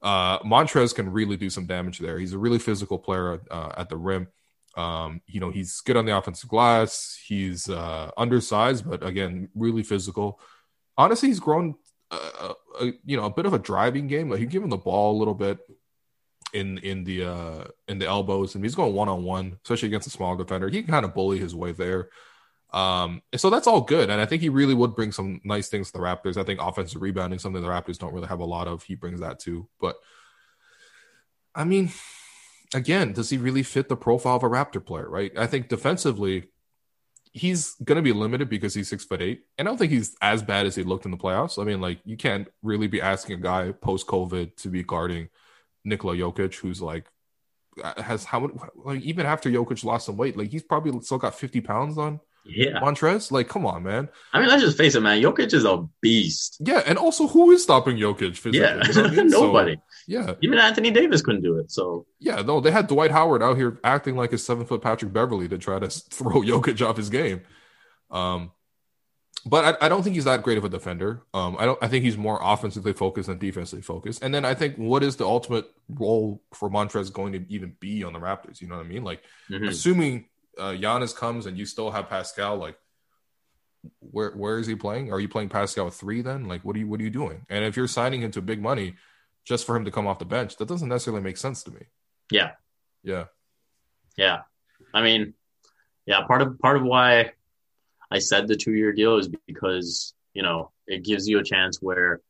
Speaker 1: uh, Montrez can really do some damage there. He's a really physical player uh, at the rim. Um, you know, he's good on the offensive glass. He's uh, undersized, but again, really physical. Honestly, he's grown, uh, a, uh, you know, a bit of a driving game. Like he give him the ball a little bit in in the uh in the elbows, and he's going one on one, especially against a small defender. He can kind of bully his way there. Um, so that's all good, and I think he really would bring some nice things to the Raptors. I think offensive rebounding, something the Raptors don't really have a lot of. He brings that too, but I mean, again, does he really fit the profile of a Raptor player, right? I think defensively, he's going to be limited because he's six foot eight. And I don't think he's as bad as he looked in the playoffs. I mean, like, you can't really be asking a guy post COVID to be guarding Nikola Jokic, who's like, has how much, like, even after Jokic lost some weight, like, he's probably still got 50 pounds on
Speaker 2: yeah.
Speaker 1: Montrez, like, come on, man.
Speaker 2: I mean, let's just face it, man. Jokic is a beast.
Speaker 1: Yeah, and also, who is stopping Jokic physically?
Speaker 2: Yeah, you know I mean? [laughs] nobody. So,
Speaker 1: yeah,
Speaker 2: even Anthony Davis couldn't do it. So
Speaker 1: yeah, no, they had Dwight Howard out here acting like a seven foot Patrick Beverley to try to throw [laughs] Jokic off his game. Um, but I, I, don't think he's that great of a defender. Um, I don't. I think he's more offensively focused than defensively focused. And then I think what is the ultimate role for Montrez going to even be on the Raptors? You know what I mean? Like, mm-hmm. assuming uh, Giannis comes and you still have Pascal, like where where is he playing? Are you playing Pascal three then? Like what are you what are you doing? And if you're signing him to big money just for him to come off the bench, that doesn't necessarily make sense to me.
Speaker 2: Yeah.
Speaker 1: Yeah.
Speaker 2: Yeah. I mean, yeah, part of part of why I said the two year deal is because, you know, it gives you a chance where,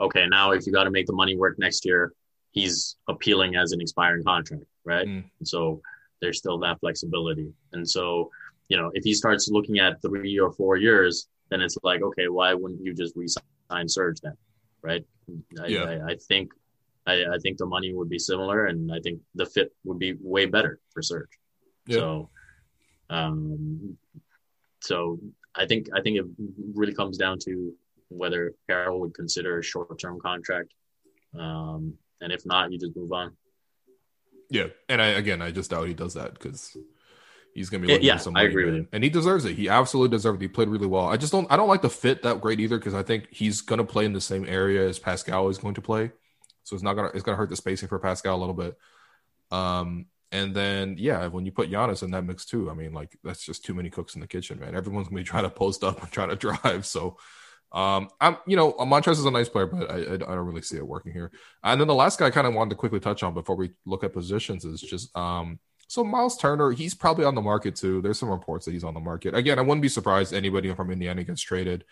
Speaker 2: okay, now if you got to make the money work next year, he's appealing as an expiring contract, right? Mm. so there's still that flexibility. And so, you know, if he starts looking at three or four years, then it's like, okay, why wouldn't you just resign Serge then? Right. I, yeah. I, I think, I, I, think the money would be similar and I think the fit would be way better for Serge. Yeah. So, um, so I think, I think it really comes down to whether Harrell would consider a short term contract. Um, and if not, you just move on.
Speaker 1: Yeah, and I again, I just doubt he does that because he's gonna be looking
Speaker 2: yeah,
Speaker 1: for some
Speaker 2: I agree with you.
Speaker 1: and he deserves it. He absolutely deserves it. He played really well. I just don't, I don't like the fit that great either because I think he's gonna play in the same area as Pascal is going to play, so it's not gonna, it's gonna hurt the spacing for Pascal a little bit. Um, and then yeah, when you put Giannis in that mix too, I mean, like that's just too many cooks in the kitchen, man. Everyone's gonna be trying to post up and trying to [laughs] drive, so um, I'm, you know, Montrez is a nice player, but I, I, don't really see it working here. And then the last guy I kind of wanted to quickly touch on before we look at positions is just, um, so Miles Turner, he's probably on the market too. There's some reports that he's on the market. Again, I wouldn't be surprised anybody from Indiana gets traded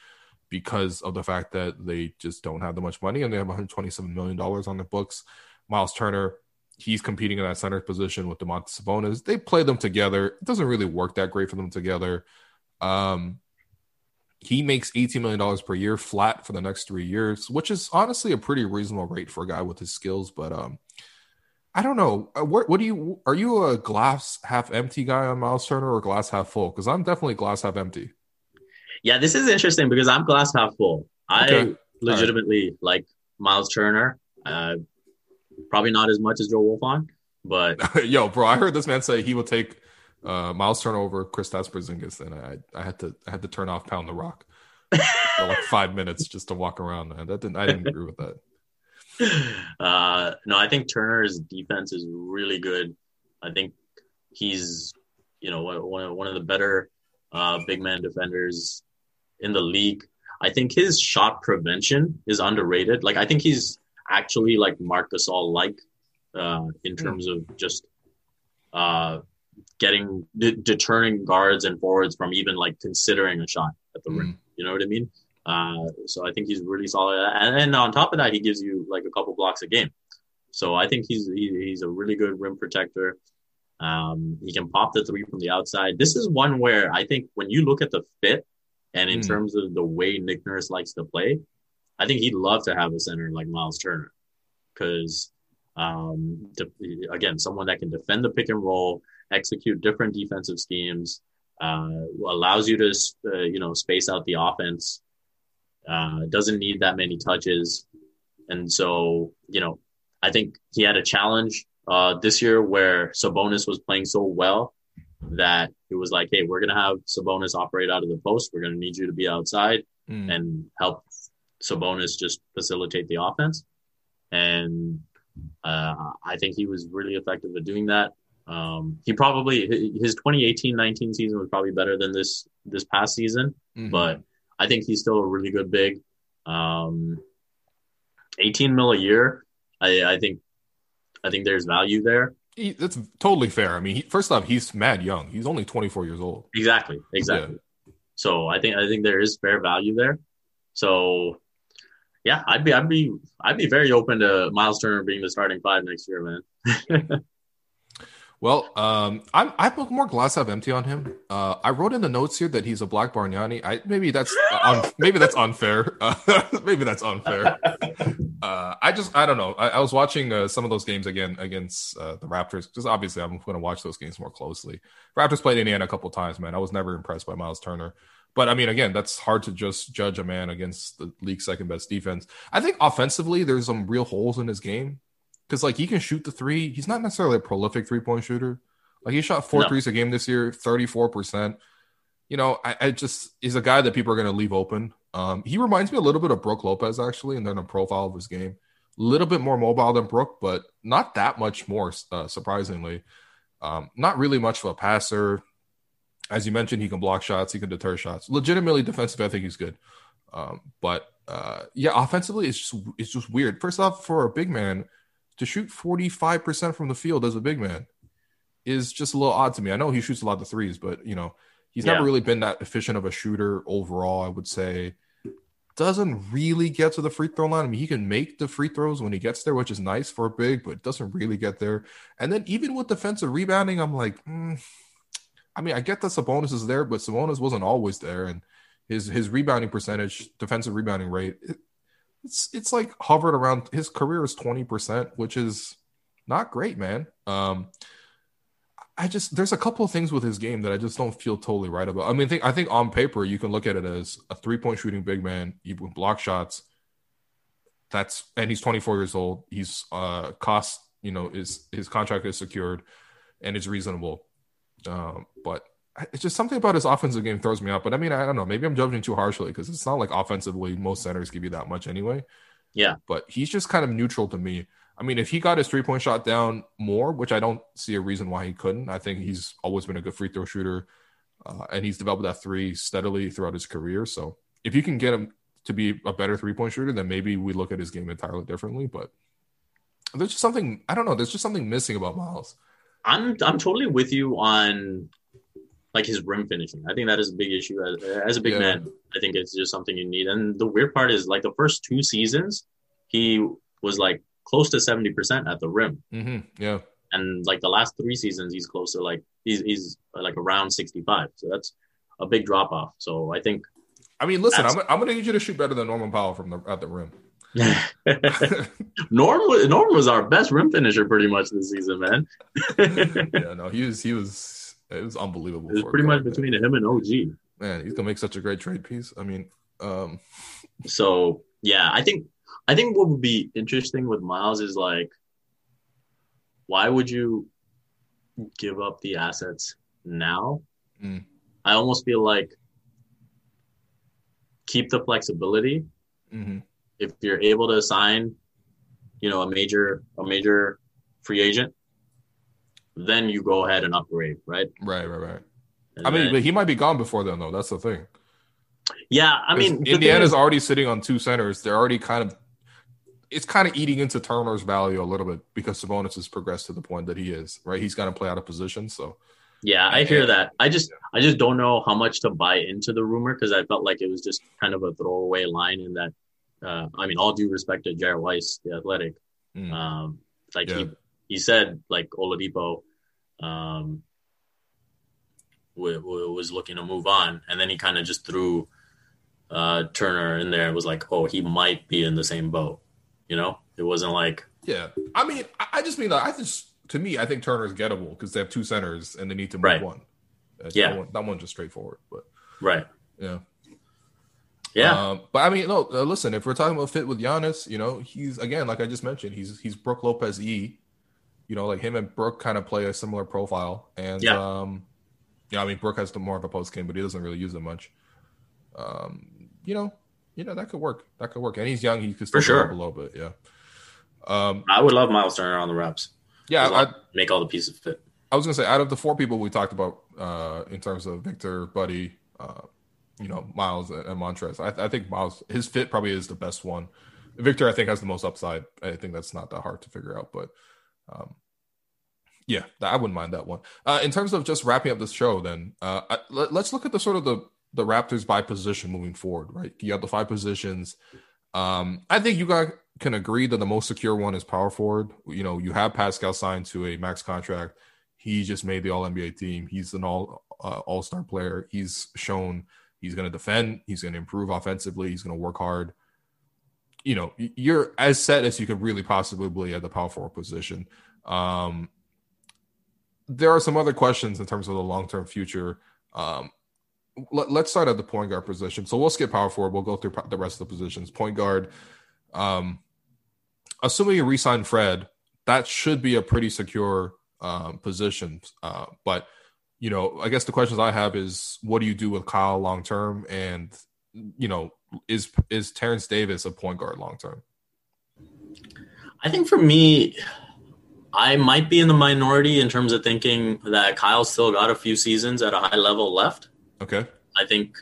Speaker 1: because of the fact that they just don't have that much money and they have 127 million dollars on the books. Miles Turner, he's competing in that center position with Domantas Sabonis. They play them together. It doesn't really work that great for them together. Um, he makes $18 million per year flat for the next three years, which is honestly a pretty reasonable rate for a guy with his skills. But um, I don't know. Uh, what, what do you are you a glass half empty guy on Miles Turner or glass half full? Because I'm definitely glass half empty.
Speaker 2: Yeah, this is interesting because I'm glass half full. Okay. I legitimately right. like Miles Turner. Uh, probably not as much as Joe Wolfond, but [laughs]
Speaker 1: yo, bro, I heard this man say he will take uh, Miles turnover, Kristaps Porzingis, and I I had to I had to turn off Pound the Rock for like [laughs] five minutes just to walk around. Man. That didn't I didn't agree with that. [laughs]
Speaker 2: Uh, no, I think Turner's defense is really good. I think he's you know one of, one of the better uh, big man defenders in the league. I think his shot prevention is underrated. Like I think he's actually like Marc Gasol like uh, in
Speaker 1: Hmm.
Speaker 2: terms of just uh, getting de- deterring guards and forwards from even like considering a shot at the rim. You know what I mean? Uh, so I think he's really solid, and, and on top of that, he gives you like a couple blocks a game. So I think he's he, he's a really good rim protector. Um, he can pop the three from the outside. This is one where I think when you look at the fit and in
Speaker 1: Mm.
Speaker 2: terms of the way Nick Nurse likes to play, I think he'd love to have a center like Miles Turner because um, de- again, someone that can defend the pick and roll, execute different defensive schemes, uh, allows you to uh, you know space out the offense. Uh, doesn't need that many touches, and so you know I think he had a challenge uh, this year where Sabonis was playing so well that it was like, hey, we're gonna have Sabonis operate out of the post. We're gonna need you to be outside
Speaker 1: Mm.
Speaker 2: and help Sabonis just facilitate the offense. And uh, I think he was really effective at doing that. Um, he probably his 2018-19 season was probably better than this this past season,
Speaker 1: Mhm.
Speaker 2: but I think he's still a really good big. Um, 18 mil a year, I, I think I think there's value there.
Speaker 1: He, that's totally fair. I mean, he, first off, he's mad young. He's only 24 years old.
Speaker 2: Exactly, exactly. So I think I think there is fair value there. So yeah, I'd be I'd be I'd be very open to Miles Turner being the starting five next year, man. [laughs]
Speaker 1: Well, um, I'm I put more glass half empty on him. Uh, I wrote in the notes here that he's a black Bargnani. I maybe that's un, maybe that's unfair. [laughs] Maybe that's unfair. Uh, I just I don't know. I, I was watching uh, some of those games again against uh, the Raptors because obviously I'm going to watch those games more closely. Raptors played Indiana a couple times, man. I was never impressed by Miles Turner. But I mean, again, that's hard to just judge a man against the league's second best defense. I think offensively, there's some real holes in his game because like he can shoot the three. He's not necessarily a prolific three point shooter. Like he shot four
Speaker 2: No.
Speaker 1: threes a game this year, thirty four percent. You know, I, I just he's a guy that people are going to leave open. Um, he reminds me a little bit of Brook Lopez actually, and then a profile of his game. A little bit more mobile than Brook, but not that much more. Uh, surprisingly, um, not really much of a passer. As you mentioned, he can block shots, he can deter shots. Legitimately defensive, I think he's good. Um, but uh, yeah, offensively, it's just it's just weird. First off, for a big man to shoot forty five percent from the field as a big man is just a little odd to me. I know he shoots a lot of threes, but you know he's
Speaker 2: Yeah.
Speaker 1: never really been that efficient of a shooter overall. I would say doesn't really get to the free throw line. I mean, he can make the free throws when he gets there, which is nice for a big, but doesn't really get there. And then even with defensive rebounding, I'm like, mm, I mean, I get that Sabonis is there, but Sabonis wasn't always there, and his his rebounding percentage, defensive rebounding rate, it, it's it's like hovered around. His career is twenty percent, which is not great, man. Um, I just there's a couple of things with his game that I just don't feel totally right about. I mean, I think I think on paper you can look at it as a three point shooting big man. Would block shots. That's and he's 24 years old. He's uh cost you know is his contract is secured and it's reasonable. Um, but it's just something about his offensive game throws me off. But I mean, I don't know. Maybe I'm judging too harshly because it's not like offensively most centers give you that much anyway.
Speaker 2: Yeah.
Speaker 1: But he's just kind of neutral to me. I mean, if he got his three point shot down more, which I don't see a reason why he couldn't, I think he's always been a good free throw shooter, uh, and he's developed that three steadily throughout his career. So if you can get him to be a better three point shooter, then maybe we look at his game entirely differently. But there's just something I don't know. There's just something missing about Miles.
Speaker 2: I'm I'm totally with you on like his rim finishing. I think that is a big issue as, as a big
Speaker 1: Yeah.
Speaker 2: man. I think it's just something you need. And the weird part is like the first two seasons, he was like close to seventy percent at the rim,
Speaker 1: Mm-hmm. Yeah.
Speaker 2: and like the last three seasons, he's close to like he's he's like around sixty five. So that's a big drop off. So I think
Speaker 1: I mean, listen, I'm, I'm going to need you to shoot better than Norman Powell from the at the rim. [laughs]
Speaker 2: Norm was, Norm was our best rim finisher pretty much this season, man. [laughs]
Speaker 1: yeah, no, he was he was it was unbelievable. It was
Speaker 2: pretty much between him and OG.
Speaker 1: man. He's gonna make such a great trade piece. I mean, um, [laughs]
Speaker 2: So yeah, I think I think what would be interesting with Miles is like, why would you give up the assets now?
Speaker 1: Mm.
Speaker 2: I almost feel like keep the flexibility
Speaker 1: mhm.
Speaker 2: If you're able to sign, you know, a major a major free agent, then you go ahead and upgrade, right?
Speaker 1: right, right, right.
Speaker 2: And
Speaker 1: I mean,
Speaker 2: then-
Speaker 1: but he might be gone before then, though. That's the thing.
Speaker 2: Yeah, I mean,
Speaker 1: Indiana's is, already sitting on two centers. They're already kind of it's kind of eating into Turner's value a little bit because Sabonis has progressed to the point that he is. Right, he's going to play out of position. So
Speaker 2: yeah, I hear that. I just I just don't know how much to buy into the rumor because I felt like it was just kind of a throwaway line in that. Uh, I mean, all due respect to Jared Weiss, the athletic, mm. um, like yeah. he he said like Oladipo um, w- w- was looking to move on, and then he kind of just threw uh, Turner in there and was like, "Oh, he might be in the same boat." You know, it wasn't like
Speaker 1: yeah. I mean, I just mean that I just to me, I think Turner's gettable because they have two centers and they need to move
Speaker 2: right.
Speaker 1: one.
Speaker 2: yeah,
Speaker 1: that, one, that one's just straightforward, but
Speaker 2: right,
Speaker 1: yeah.
Speaker 2: Yeah,
Speaker 1: um, but I mean, no. Uh, listen, if we're talking about fit with Giannis, you know, he's again, like I just mentioned, he's he's Brook Lopez E. You know, like him and Brook kind of play a similar profile, and yeah, um, yeah. I mean, Brook has the more of a post game, but he doesn't really use it much. Um, you know, you know that could work. That could work, and he's young. He could still
Speaker 2: For sure.
Speaker 1: a little bit. Yeah. Um,
Speaker 2: I would love Miles Turner on the reps.
Speaker 1: Yeah, I,
Speaker 2: make all the pieces fit.
Speaker 1: I was gonna say out of the four people we talked about uh, in terms of Victor, Buddy, uh, you know, Miles and, Montrez, I, I, think Miles his fit probably is the best one. Victor, I think, has the most upside. I think that's not that hard to figure out, but um, yeah, I wouldn't mind that one. Uh, in terms of just wrapping up this show, then uh, I, let, us look at the sort of the the Raptors by position moving forward. Right, you have the five positions. Um, I think you guys can agree that the most secure one is power forward. You know, you have Pascal signed to a max contract. He just made the All NBA team. He's an All uh, All Star player. He's shown he's going to defend. He's going to improve offensively. He's going to work hard. You know, you're as set as you could really possibly be at the power forward position. Um, there are some other questions in terms of the long term future. Um, let, us start at the point guard position. So we'll skip power forward. We'll go through the rest of the positions. Point guard. Um, assuming you resign Fred, that should be a pretty secure um, position. Uh, but you know, I guess the questions I have is, what do you do with Kyle long term, and you know, is is Terence Davis a point guard long term?
Speaker 2: I think for me, I might be in the minority in terms of thinking that Kyle still got a few seasons at a high level left.
Speaker 1: Okay.
Speaker 2: I think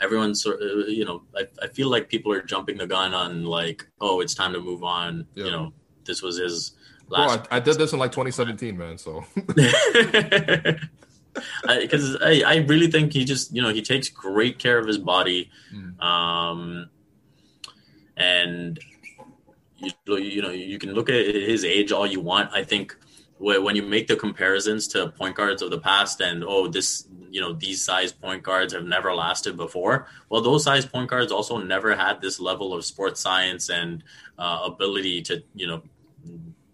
Speaker 2: everyone's sort of, uh, you know, I, I feel like people are jumping the gun on like, oh, it's time to move on. Yeah. You know, this was his last.
Speaker 1: I, I, did this in like 2017, man. So. [laughs] [laughs] [laughs]
Speaker 2: Because I, I, I, really think he just, you know, he takes great care of his body. Mm. Um, and you, you know, you can look at his age all you want. I think when you make the comparisons to point guards of the past and oh this you know these size point guards have never lasted before well those size point guards also never had this level of sports science and uh, ability to you know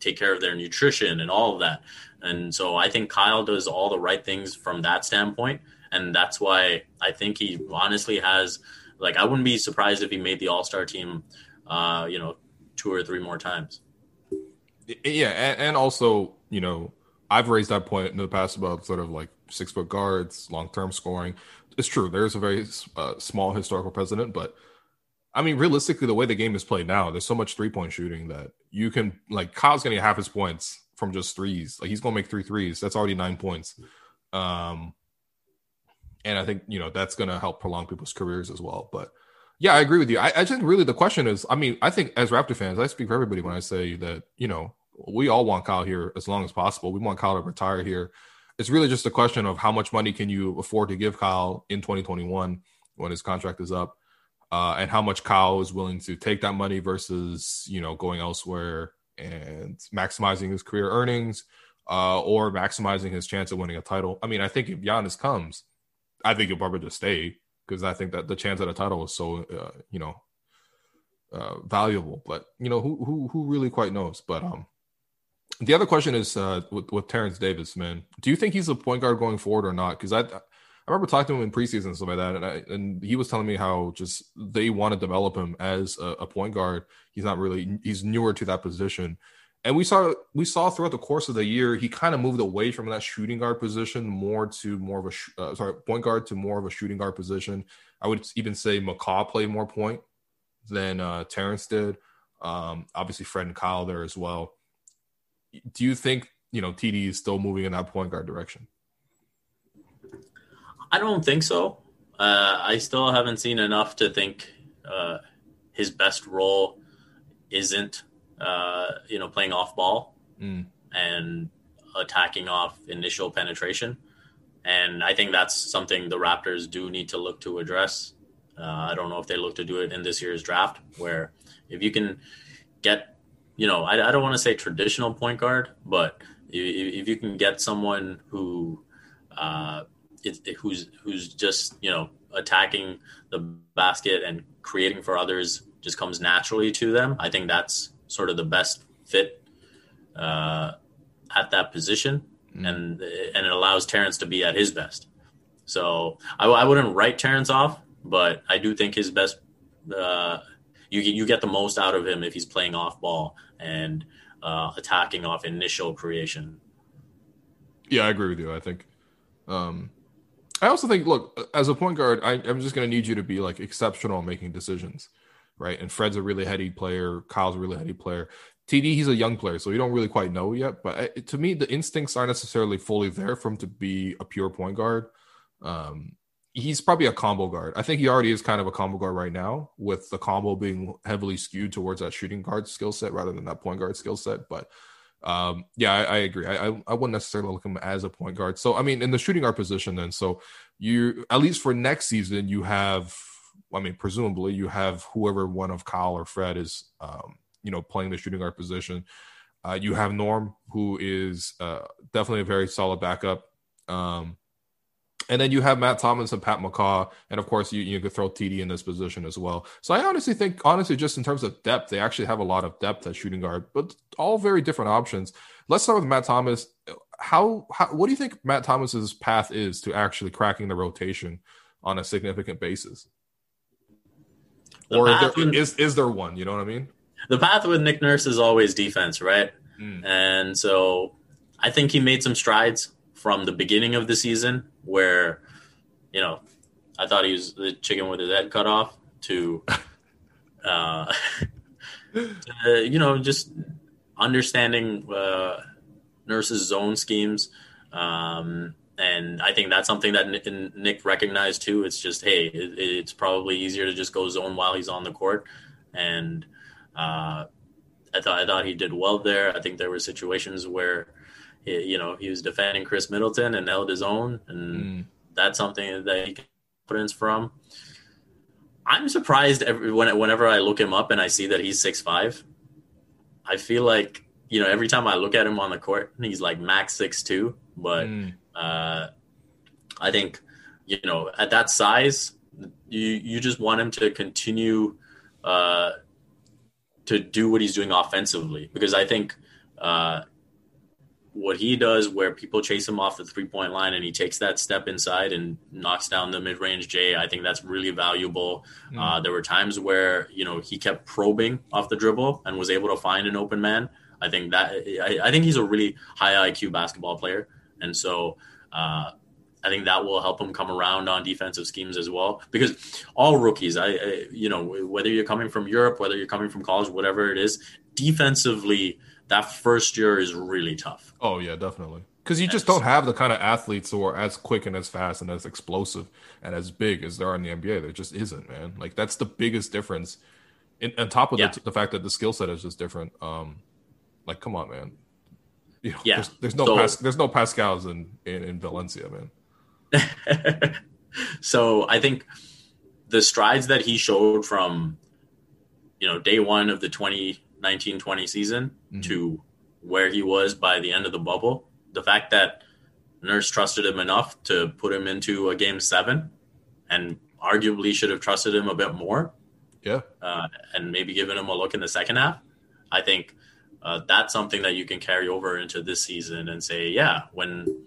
Speaker 2: take care of their nutrition and all of that and so i think kyle does all the right things from that standpoint and that's why i think he honestly has like i wouldn't be surprised if he made the all-star team uh, you know two or three more times
Speaker 1: yeah and, and also you know, I've raised that point in the past about sort of like six foot guards, long term scoring. It's true. There's a very uh, small historical precedent, but I mean, realistically, the way the game is played now, there's so much three point shooting that you can like Kyle's gonna get half his points from just threes. Like he's gonna make three threes. That's already nine points. Um, and I think you know that's gonna help prolong people's careers as well. But yeah, I agree with you. I, I think really the question is, I mean, I think as Raptor fans, I speak for everybody when I say that you know we all want Kyle here as long as possible. We want Kyle to retire here. It's really just a question of how much money can you afford to give Kyle in 2021 when his contract is up, uh, and how much Kyle is willing to take that money versus you know going elsewhere and maximizing his career earnings uh, or maximizing his chance of winning a title. I mean, I think if Giannis comes, I think he'll probably just stay because I think that the chance at a title is so uh, you know uh, valuable. But you know who who who really quite knows. But um, the other question is uh, with, with Terence Davis, man. Do you think he's a point guard going forward or not? Because I, I remember talking to him in preseason and stuff like that, and I, and he was telling me how just they want to develop him as a, a, point guard. He's not really he's newer to that position, and we saw we saw throughout the course of the year he kind of moved away from that shooting guard position more to more of a uh, sorry point guard to more of a shooting guard position. I would even say McCaw played more point than uh, Terence did. Um, obviously, Fred and Kyle there as well do you think you know TD is still moving in that point guard direction?
Speaker 2: I don't think so. Uh, I still haven't seen enough to think uh, his best role isn't, uh, you know, playing off ball
Speaker 1: Mm.
Speaker 2: and attacking off initial penetration. And I think that's something the Raptors do need to look to address. Uh, I don't know if they look to do it in this year's draft, where if you can get, you know, I, I don't want to say traditional point guard, but if, if you can get someone who, uh, it, it- who's who's just you know attacking the basket and creating for others just comes naturally to them. I think that's sort of the best fit uh, at that position, and and it allows Terence to be at his best. So I, I wouldn't write Terence off, but I do think his best. Uh, you get- you get the most out of him if he's playing off ball and uh, attacking off initial creation.
Speaker 1: Yeah, I agree with you. I think. Um, I also think, look, as a point guard, I, I'm just going to need you to be like exceptional making decisions, right? And Fred's a really heady player. Kyle's a really heady player. TD, he's a young player, so you don't really quite know yet. But I, to me, the instincts aren't necessarily fully there for him to be a pure point guard. Um, he's probably a combo guard. I think he already is kind of a combo guard right now, with the combo being heavily skewed towards that shooting guard skill set rather than that point guard skill set. But um, yeah, I, I agree. I, I I wouldn't necessarily look him as a point guard. So I mean, in the shooting guard position, then so you at least for next season you have. I mean, presumably you have whoever one of Kyle or Fred is, um, you know, playing the shooting guard position. Uh, you have Norm, who is uh, definitely a very solid backup. Um, and then you have Matt Thomas and Pat McCaw, and of course you you could throw TD in this position as well. So I honestly think, honestly, just in terms of depth, they actually have a lot of depth at shooting guard, but all very different options. Let's start with Matt Thomas. How, how what do you think Matt Thomas's path is to actually cracking the rotation on a significant basis?
Speaker 2: The
Speaker 1: or is there,
Speaker 2: with-
Speaker 1: is is there one? You know what I mean?
Speaker 2: the path with Nick Nurse is always defense, right?
Speaker 1: Mm.
Speaker 2: And so I think he made some strides from the beginning of the season where, you know, I thought he was the chicken with his head cut off to, [laughs] uh, [laughs] to, you know, just understanding uh, Nurse's zone schemes. Um, and I think that's something that Nick, Nick recognized too. It's just, hey, it, it's probably easier to just go zone while he's on the court. And, uh, I thought I thought he did well there. I think there were situations where, he, you know, he was defending Khris Middleton and held his own, and
Speaker 1: Mm.
Speaker 2: that's something that he can confidence from. I'm surprised every, when, whenever I look him up and I see that he's six five. I feel like you know every time I look at him on the court, he's like max six two. But
Speaker 1: Mm.
Speaker 2: uh, I think you know at that size, you you just want him to continue uh, to do what he's doing offensively because I think uh, what he does, where people chase him off the three point line and he takes that step inside and knocks down the mid range J, I think that's really valuable.
Speaker 1: Mm.
Speaker 2: Uh, there were times where you know he kept probing off the dribble and was able to find an open man. I think that I, I think he's a really high IQ basketball player, and so. Uh, I think that will help him come around on defensive schemes as well. Because all rookies, I, I, you know, whether you're coming from Europe, whether you're coming from college, whatever it is, defensively, that first year is really tough.
Speaker 1: Oh yeah, definitely. Because you just don't have the kind of athletes who are as quick and as fast and as explosive and as big as there are in the NBA. There just isn't, man. Like that's the biggest difference. In, on top of
Speaker 2: Yeah.
Speaker 1: the, the fact that the skill set is just different. Um, like come on, man. You know,
Speaker 2: Yeah.
Speaker 1: There's, there's no
Speaker 2: So-
Speaker 1: Pas- there's no Pascals in, in in Valencia, man. [laughs]
Speaker 2: so I think the strides that he showed from, you know, day one of the 2019-20 season
Speaker 1: Mhm.
Speaker 2: to where he was by the end of the bubble, the fact that Nurse trusted him enough to put him into a game seven and arguably should have trusted him a bit more
Speaker 1: Yeah.
Speaker 2: uh, and maybe given him a look in the second half. I think uh, that's something that you can carry over into this season and say, yeah, when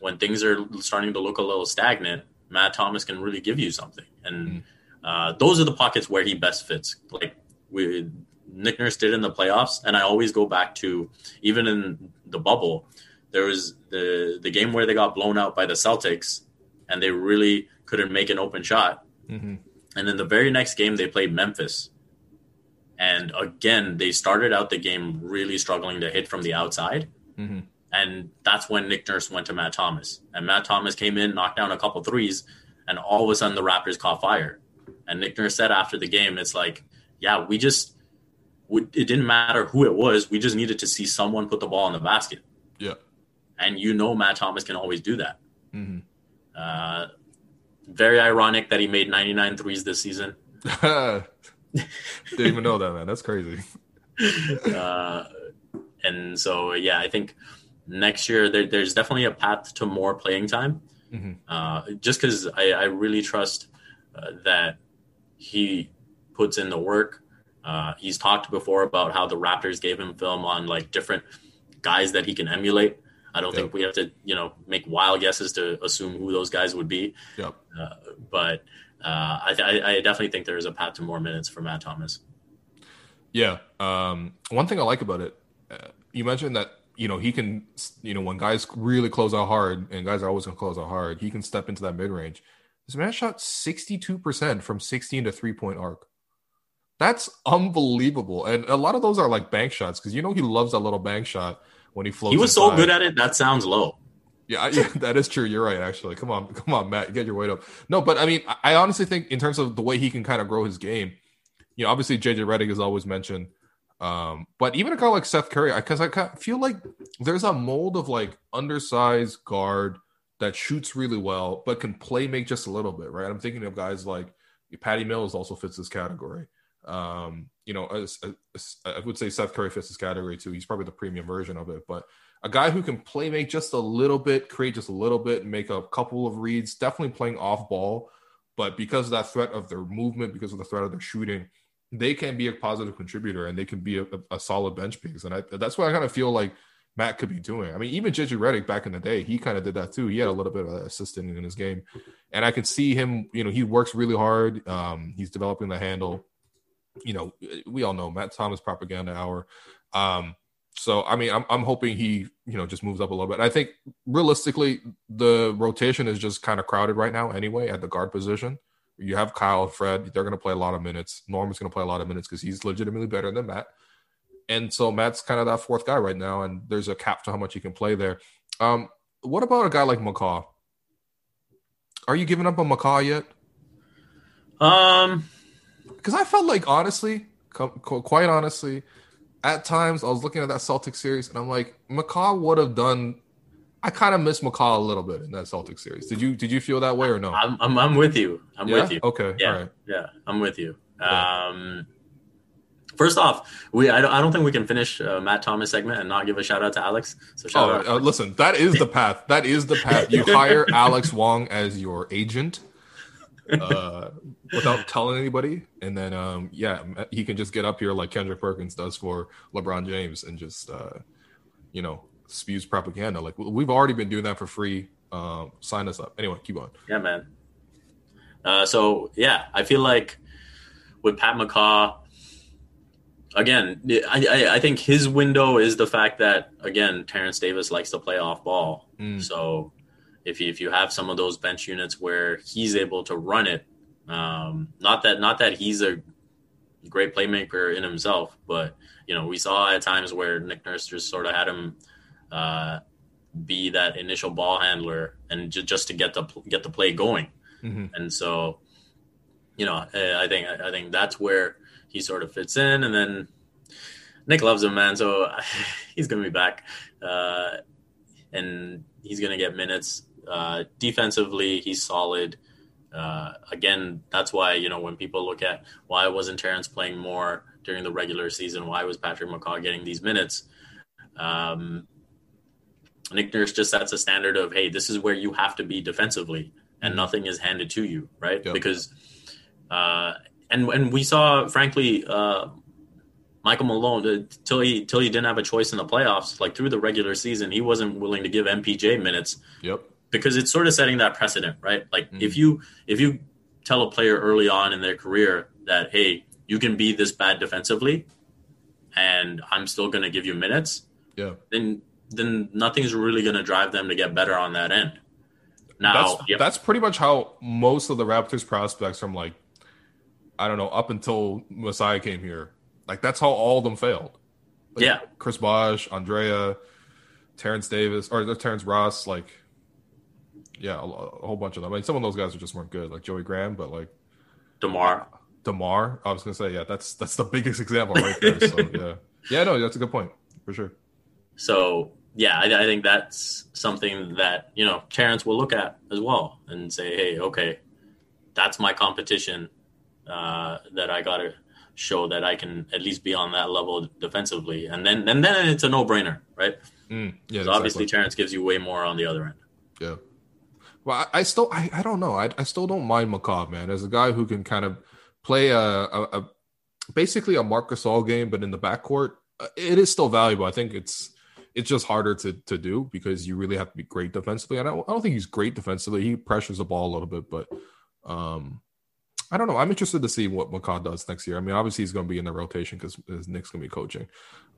Speaker 2: when things are starting to look a little stagnant, Matt Thomas can really give you something. And uh, those are the pockets where he best fits. Like we, Nick Nurse did in the playoffs, and I always go back to even in the bubble. There was the the game where they got blown out by the Celtics, and they really couldn't make an open shot.
Speaker 1: hmm
Speaker 2: And then the very next game, they played Memphis. And again, they started out the game really struggling to hit from the outside.
Speaker 1: hmm
Speaker 2: And that's when Nick Nurse went to Matt Thomas. And Matt Thomas came in, knocked down a couple threes, and all of a sudden the Raptors caught fire. And Nick Nurse said after the game, it's like, yeah, we just it didn't matter who it was. We just needed to see someone put the ball in the basket.
Speaker 1: Yeah.
Speaker 2: And you know Matt Thomas can always do that.
Speaker 1: Mm-hmm.
Speaker 2: Uh, very ironic that he made 99 threes this season. [laughs]
Speaker 1: Didn't even know that, man. That's crazy. [laughs]
Speaker 2: uh, and so, yeah, I think next year there, there's definitely a path to more playing time.
Speaker 1: Mm-hmm.
Speaker 2: Uh, just because I, I, really trust uh, that he puts in the work. Uh, he's talked before about how the Raptors gave him film on like different guys that he can emulate. I don't
Speaker 1: Yep.
Speaker 2: think we have to, you know, make wild guesses to assume who those guys would be.
Speaker 1: Yep.
Speaker 2: Uh, but uh, I, I, I definitely think there is a path to more minutes for Matt Thomas.
Speaker 1: Yeah. Um, one thing I like about it, uh, you mentioned that you know he can, you know, when guys really close out hard, and guys are always going to close out hard, he can step into that mid range. This man shot sixty two percent from sixteen to three point arc. That's unbelievable, and a lot of those are like bank shots because you know he loves that little bank shot when he floats.
Speaker 2: He was so good at it. That sounds low.
Speaker 1: Yeah, [laughs] yeah, that is true. You're right. Actually, come on, come on, Matt, get your weight up. No, but I mean, I- I honestly think in terms of the way he can kind of grow his game, you know, obviously JJ Redick is always mentioned, um, but even a guy like Seth Curry, because I, kinda feel like there's a mold of like undersized guard that shoots really well, but can play make just a little bit, right? I'm thinking of guys like Patty Mills also fits this category. Um, you know, I would say Seth Curry fits this category too. He's probably the premium version of it, but a guy who can play make just a little bit, create just a little bit, make a couple of reads, definitely playing off ball. But because of that threat of their movement, because of the threat of their shooting, they can be a positive contributor and they can be a, a, solid bench piece. And I, that's what I kind of feel like Matt could be doing. I mean, even JJ Redick back in the day, he kind of did that too. He had a little bit of assistant in his game. And I can see him, you know, he works really hard. Um, he's developing the handle. You know, we all know Matt Thomas propaganda hour. Um, so I mean, I'm I'm hoping he you know just moves up a little bit. I think realistically, the rotation is just kind of crowded right now anyway at the guard position. You have Kyle Fred; they're going to play a lot of minutes. Norman's going to play a lot of minutes because he's legitimately better than Matt. And so Matt's kind of that fourth guy right now, and there's a cap to how much he can play there. Um, what about a guy like McCaw? Are you giving up on McCaw yet?
Speaker 2: Um,
Speaker 1: because I felt like honestly, quite honestly, at times I was looking at that Celtic series and I'm like, McCaw would have done. I kind of miss McCaw a little bit in that Celtic series. Did you did you feel that way or no?
Speaker 2: I'm, I'm, I'm with you. I'm
Speaker 1: yeah.
Speaker 2: with you.
Speaker 1: Okay.
Speaker 2: Yeah.
Speaker 1: All right.
Speaker 2: Yeah, I'm with you.
Speaker 1: Yeah.
Speaker 2: Um, first off, we I don't, I don't think we can finish uh, Matt Thomas segment and not give a shout out to Alex. So shout
Speaker 1: Oh,
Speaker 2: out.
Speaker 1: uh, listen, that is the path. That is the path. You [laughs] hire Alex Wong as your agent, uh, without telling anybody, and then um, yeah, he can just get up here like Kendrick Perkins does for LeBron James and just uh, you know spews propaganda. Like we've already been doing that for free. Um, sign us up. Anyway, keep on.
Speaker 2: Yeah, man. Uh, so yeah, I feel like with Pat McCaw, again, I, I, I think his window is the fact that again, Terence Davis likes to play off ball.
Speaker 1: Mm.
Speaker 2: So if you, if you have some of those bench units where he's able to run it, um, not that not that he's a great playmaker in himself, but you know we saw at times where Nick Nurse just sort of had him uh, be that initial ball handler and ju- just to get the get the play going.
Speaker 1: Mhm.
Speaker 2: And so, you know, I think I think that's where he sort of fits in. And then Nick loves him, man. So [laughs] he's gonna be back, uh, and he's gonna get minutes. Uh, defensively, he's solid. Uh, again, that's why you know when people look at why wasn't Terence playing more during the regular season, why was Patrick McCaw getting these minutes? Um, Nick Nurse just sets a standard of hey, this is where you have to be defensively, and nothing is handed to you, right?
Speaker 1: Yep.
Speaker 2: Because uh, and and we saw, frankly, uh, Michael Malone uh, till he till he didn't have a choice in the playoffs. Like through the regular season, he wasn't willing to give MPJ minutes
Speaker 1: Yep.
Speaker 2: Because it's sort of setting that precedent, right? Like
Speaker 1: Mhm.
Speaker 2: if you if you tell a player early on in their career that hey, you can be this bad defensively, and I'm still going to give you minutes,
Speaker 1: Yeah.
Speaker 2: then then nothing's really going to drive them to get better on that end. Now,
Speaker 1: That's
Speaker 2: yep,
Speaker 1: that's pretty much how most of the Raptors prospects from like I don't know up until Masai came here. Like that's how all of them failed. Like,
Speaker 2: Yeah.
Speaker 1: Chris Bosh, Andrea, Terence Davis, or Terrence Ross. Like Yeah, a, a, whole bunch of them. I mean, some of those guys are just weren't good, like Joey Graham, but like
Speaker 2: DeMar.
Speaker 1: DeMar, I was gonna say, yeah, that's that's the biggest [laughs] example right there. so yeah, yeah, no, that's a good point for sure.
Speaker 2: So yeah, I, I, think that's something that you know Terence will look at as well and say, hey, okay, that's my competition uh, that I got to show that I can at least be on that level defensively, and then and then it's a no brainer, right?
Speaker 1: Mm, yeah,
Speaker 2: exactly. obviously Terence gives you way more on the other end.
Speaker 1: Yeah. Well, I, I still I, I don't know. I, I still don't mind McCaw, man, as a guy who can kind of play a, a, a basically a Marcus All game, but in the backcourt. Uh, it is still valuable. I think it's it's just harder to to do because you really have to be great defensively. I don't I don't think he's great defensively. He pressures the ball a little bit, but um, I don't know. I'm interested to see what McCaw does next year. I mean, obviously he's going to be in the rotation because Nick's going to be coaching.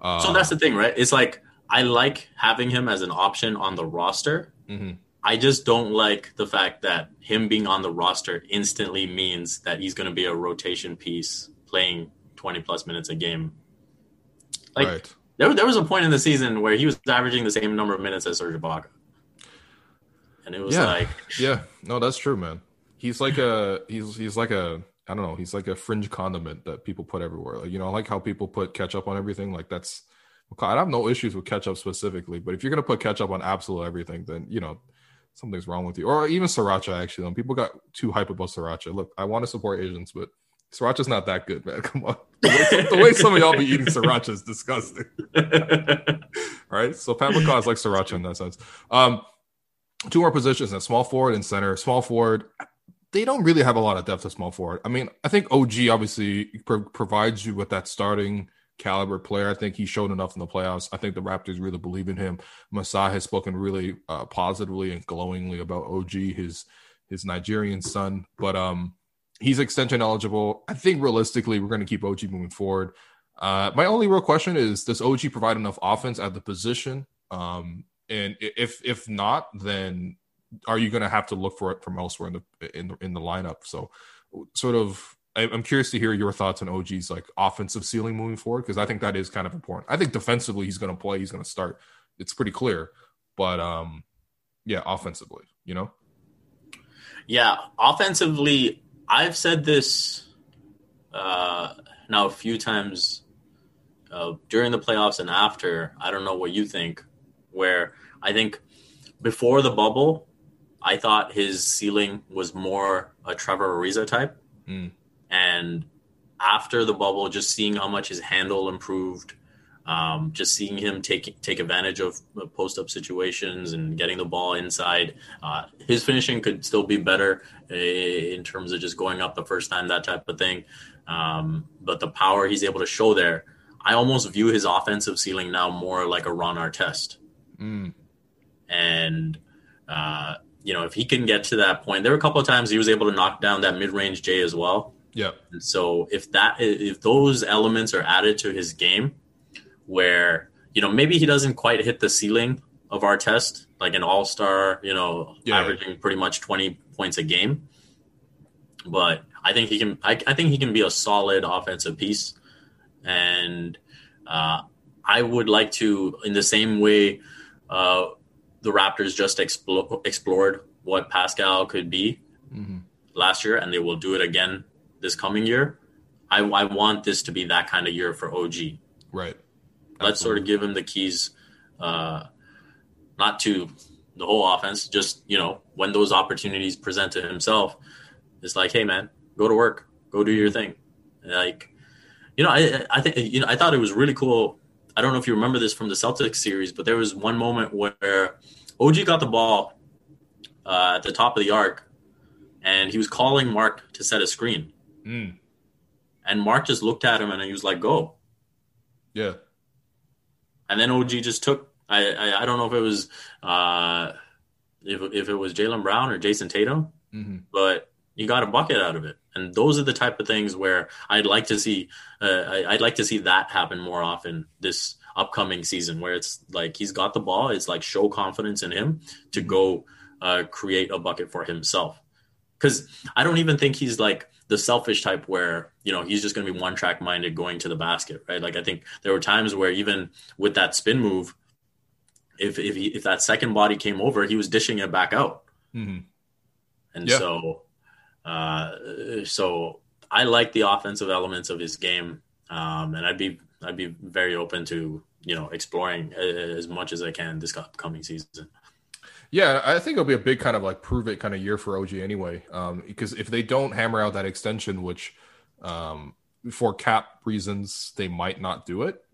Speaker 2: Uh, so that's the thing, right? It's like I like having him as an option on the roster. Mm-hmm. I just don't like the fact that him being on the roster instantly means that he's going to be a rotation piece playing 20 plus minutes a game. Like right. there, there was a point in the season where he was averaging the same number of minutes as Serge Ibaka. And it was
Speaker 1: yeah.
Speaker 2: like [laughs]
Speaker 1: Yeah, no, that's true, man. He's like a he's he's like a I don't know, he's like a fringe condiment that people put everywhere. Like, you know, I like how people put ketchup on everything. Like that's I have no issues with ketchup specifically, but if you're gonna put ketchup on absolute everything, then you know something's wrong with you. Or even sriracha, actually. When people got too hype about sriracha. Look, I want to support Asians, but sriracha's not that good, man. [laughs] Come on. The way, the way some of y'all be eating sriracha is disgusting. [laughs] right? So McCaw is like sriracha in that sense. Um, two more positions at small forward and center. Small forward, they don't really have a lot of depth at small forward. I mean, I think OG obviously pro- provides you with that starting caliber player. I think he showed enough in the playoffs. I think the Raptors really believe in him. Masai has spoken really uh, positively and glowingly about OG, his his Nigerian son. But um, he's extension eligible. I think realistically, we're going to keep OG moving forward. Uh, my only real question is: Does OG provide enough offense at the position? Um, and if if not, then are you going to have to look for it from elsewhere in the in the in the lineup? So, sort of, I'm curious to hear your thoughts on OG's like offensive ceiling moving forward because I think that is kind of important. I think defensively he's going to play, he's going to start. It's pretty clear, but um, yeah, offensively, you know.
Speaker 2: Yeah, offensively, I've said this uh, now a few times uh, during the playoffs and after. I don't know what you think. Where I think before the bubble, I thought his ceiling was more a Trevor Ariza type, mm. And after the bubble, just seeing how much his handle improved, um, just seeing him take take advantage of post up situations and getting the ball inside. Uh, his finishing could still be better in terms of just going up the first time, that type of thing. Um, but the power he's able to show there, I almost view his offensive ceiling now more like a Ron Artest. Mm. And uh, you know, if he can get to that point, there were a couple of times he was able to knock down that mid range J as well.
Speaker 1: Yeah.
Speaker 2: And so if that if those elements are added to his game, where you know maybe he doesn't quite hit the ceiling of Artest, like an all star, you know, yeah. averaging pretty much twenty points a game. But I think he can. I, I think he can be a solid offensive piece, and uh, I would like to, in the same way, uh, the Raptors just explo- explored what Pascal could be mm-hmm. last year, and they will do it again this coming year. I, I want this to be that kind of year for OG.
Speaker 1: Right.
Speaker 2: Let's sort of give him the keys, uh, not to the whole offense, just you know when those opportunities present to himself, it's like, hey man, go to work, go do your thing. Like, you know, I I think you know I thought it was really cool. I don't know if you remember this from the Celtics series, but there was one moment where OG got the ball uh, at the top of the arc, and he was calling Mark to set a screen. Mm. And Mark just looked at him and he was like, "Go."
Speaker 1: Yeah.
Speaker 2: And then OG just took. I I, I don't know if it was uh, if if it was Jaylen Brown or Jayson Tatum, mm-hmm. but you got a bucket out of it. And those are the type of things where I'd like to see. Uh, I, I'd like to see that happen more often this upcoming season, where it's like he's got the ball. It's like show confidence in him to mm-hmm. go uh, create a bucket for himself. Because I don't even think he's like the selfish type where you know he's just going to be one track minded going to the basket right like i think there were times where even with that spin move if if, he, if that second body came over he was dishing it back out
Speaker 1: hmm
Speaker 2: and
Speaker 1: Yeah.
Speaker 2: so uh, so I like the offensive elements of his game, um, and I'd be I'd be very open to you know exploring as much as I can this upcoming season.
Speaker 1: Yeah, I think it'll be a big kind of like prove it kind of year for OG anyway. Um, because if they don't hammer out that extension, which um, for cap reasons they might not do it,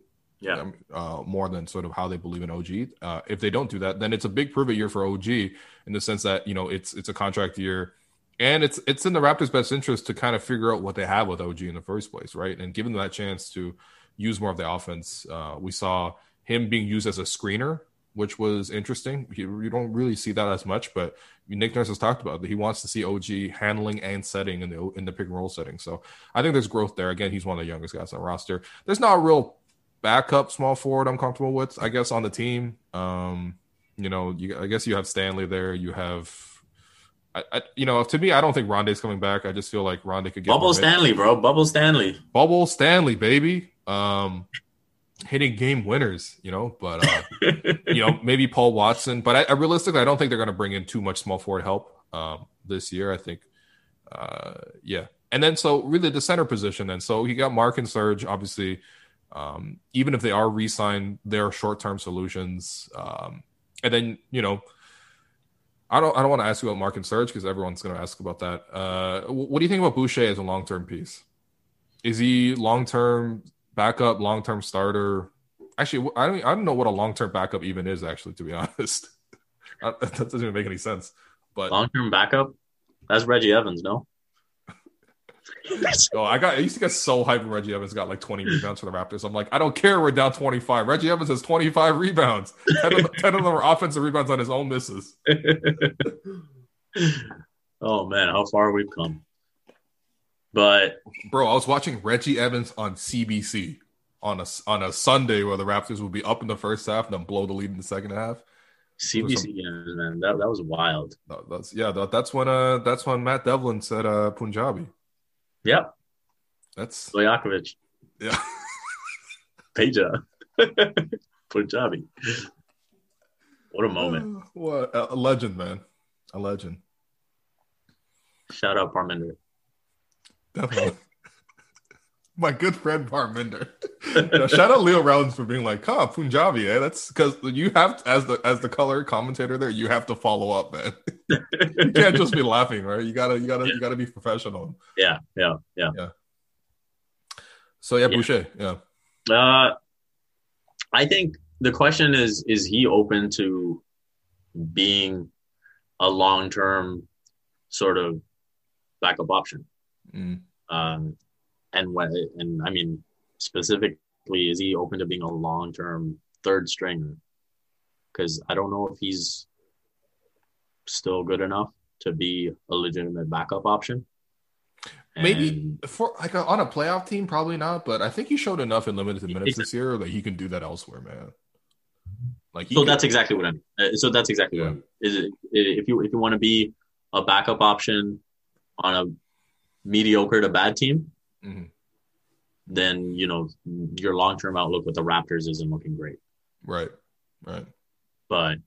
Speaker 2: Yeah,
Speaker 1: um, uh, more than sort of how they believe in OG. Uh, if they don't do that, then it's a big prove it year for OG in the sense that you know it's it's a contract year, and it's it's in the Raptors' best interest to kind of figure out what they have with OG in the first place, right? And give them that chance to use more of the offense. Uh, we saw him being used as a screener, which was interesting. You, you don't really see that as much, but Nick Nurse has talked about that he wants to see OG handling and setting in the in the pick and roll setting. So I think there's growth there. Again, he's one of the youngest guys on the roster. There's not a real backup small forward I'm comfortable with, I guess, on the team. Um, you know, you, I guess you have Stanley there. You have, I, I, you know, to me, I don't think Rondae's coming back. I just feel like Rondae could get
Speaker 2: Bubble. Stanley, bro, Bubble Stanley.
Speaker 1: Bubble Stanley, baby. Um, hitting game winners, you know, but uh, [laughs] you know, maybe Paul Watson. But I, I realistically, I don't think they're going to bring in too much small forward help um, this year. I think, uh, yeah. And then so really the center position. Then so he got Mark and Serge. Obviously, um, even if they are re-signed, they're short-term solutions. Um, and then you know. I don't. I don't want to ask you about Mark and Serge because everyone's going to ask about that. Uh, what do you think about Boucher as a long-term piece? Is he long-term backup, long-term starter? Actually, I don't. I don't know what a long-term backup even is. Actually, to be [laughs] honest, that doesn't even make any sense. But
Speaker 2: Long term backup. That's Reggie Evans, no? [laughs]
Speaker 1: oh, I got. I used to get so hyped when Reggie Evans got like 20 rebounds for the Raptors. I'm like, I don't care. We're down 25. Reggie Evans has 25 rebounds. 10 of, 10 of them are offensive rebounds on his own misses. [laughs]
Speaker 2: oh man, how far we've come. But
Speaker 1: Bro, I was watching Reggie Evans on CBC on a on a Sunday where the Raptors would be up in the first half and then blow the lead in the second half.
Speaker 2: CBC games, man, that, that was wild.
Speaker 1: No, that's yeah. That, that's when uh that's when Matt Devlin said uh Punjabi.
Speaker 2: Yep,
Speaker 1: That's
Speaker 2: Stojakovic,
Speaker 1: yeah. [laughs]
Speaker 2: Peja, [laughs] Punjabi. What a moment!
Speaker 1: what a, legend, man. A legend.
Speaker 2: Shout out Parminder.
Speaker 1: Definitely. [laughs] My good friend Parminder. You know, shout out Leo Rautins for being like, "Huh, Punjabi, eh?" That's because you have to, as the as the color commentator there, you have to follow up, man. [laughs] you can't just be laughing, right? You gotta you gotta you gotta be professional.
Speaker 2: Yeah, yeah, yeah.
Speaker 1: So yeah,
Speaker 2: Yeah.
Speaker 1: Boucher, yeah.
Speaker 2: Uh, I think the question is: Is he open to being a long-term sort of backup option?
Speaker 1: Mm.
Speaker 2: Um, and when, and I mean specifically, is he open to being a long-term third stringer? Because I don't know if he's still good enough to be a legitimate backup option.
Speaker 1: Maybe for like a, on a playoff team, probably not. But I think he showed enough in limited minutes this year that he can do that elsewhere, man. Like
Speaker 2: so
Speaker 1: can-
Speaker 2: that's exactly what I mean. Uh, So that's exactly what I
Speaker 1: Yeah.
Speaker 2: mean. Is it if you if you want to be a backup option on a mediocre to bad team,
Speaker 1: Mhm.
Speaker 2: then you know your long term outlook with the Raptors isn't looking great.
Speaker 1: right, right.
Speaker 2: But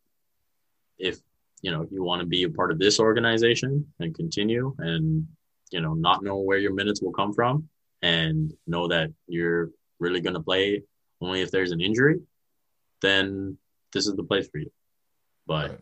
Speaker 2: if you know you want to be a part of this organization and continue and you know not know where your minutes will come from and know that you're really going to play only if there's an injury, then this is the place for you. But
Speaker 1: right.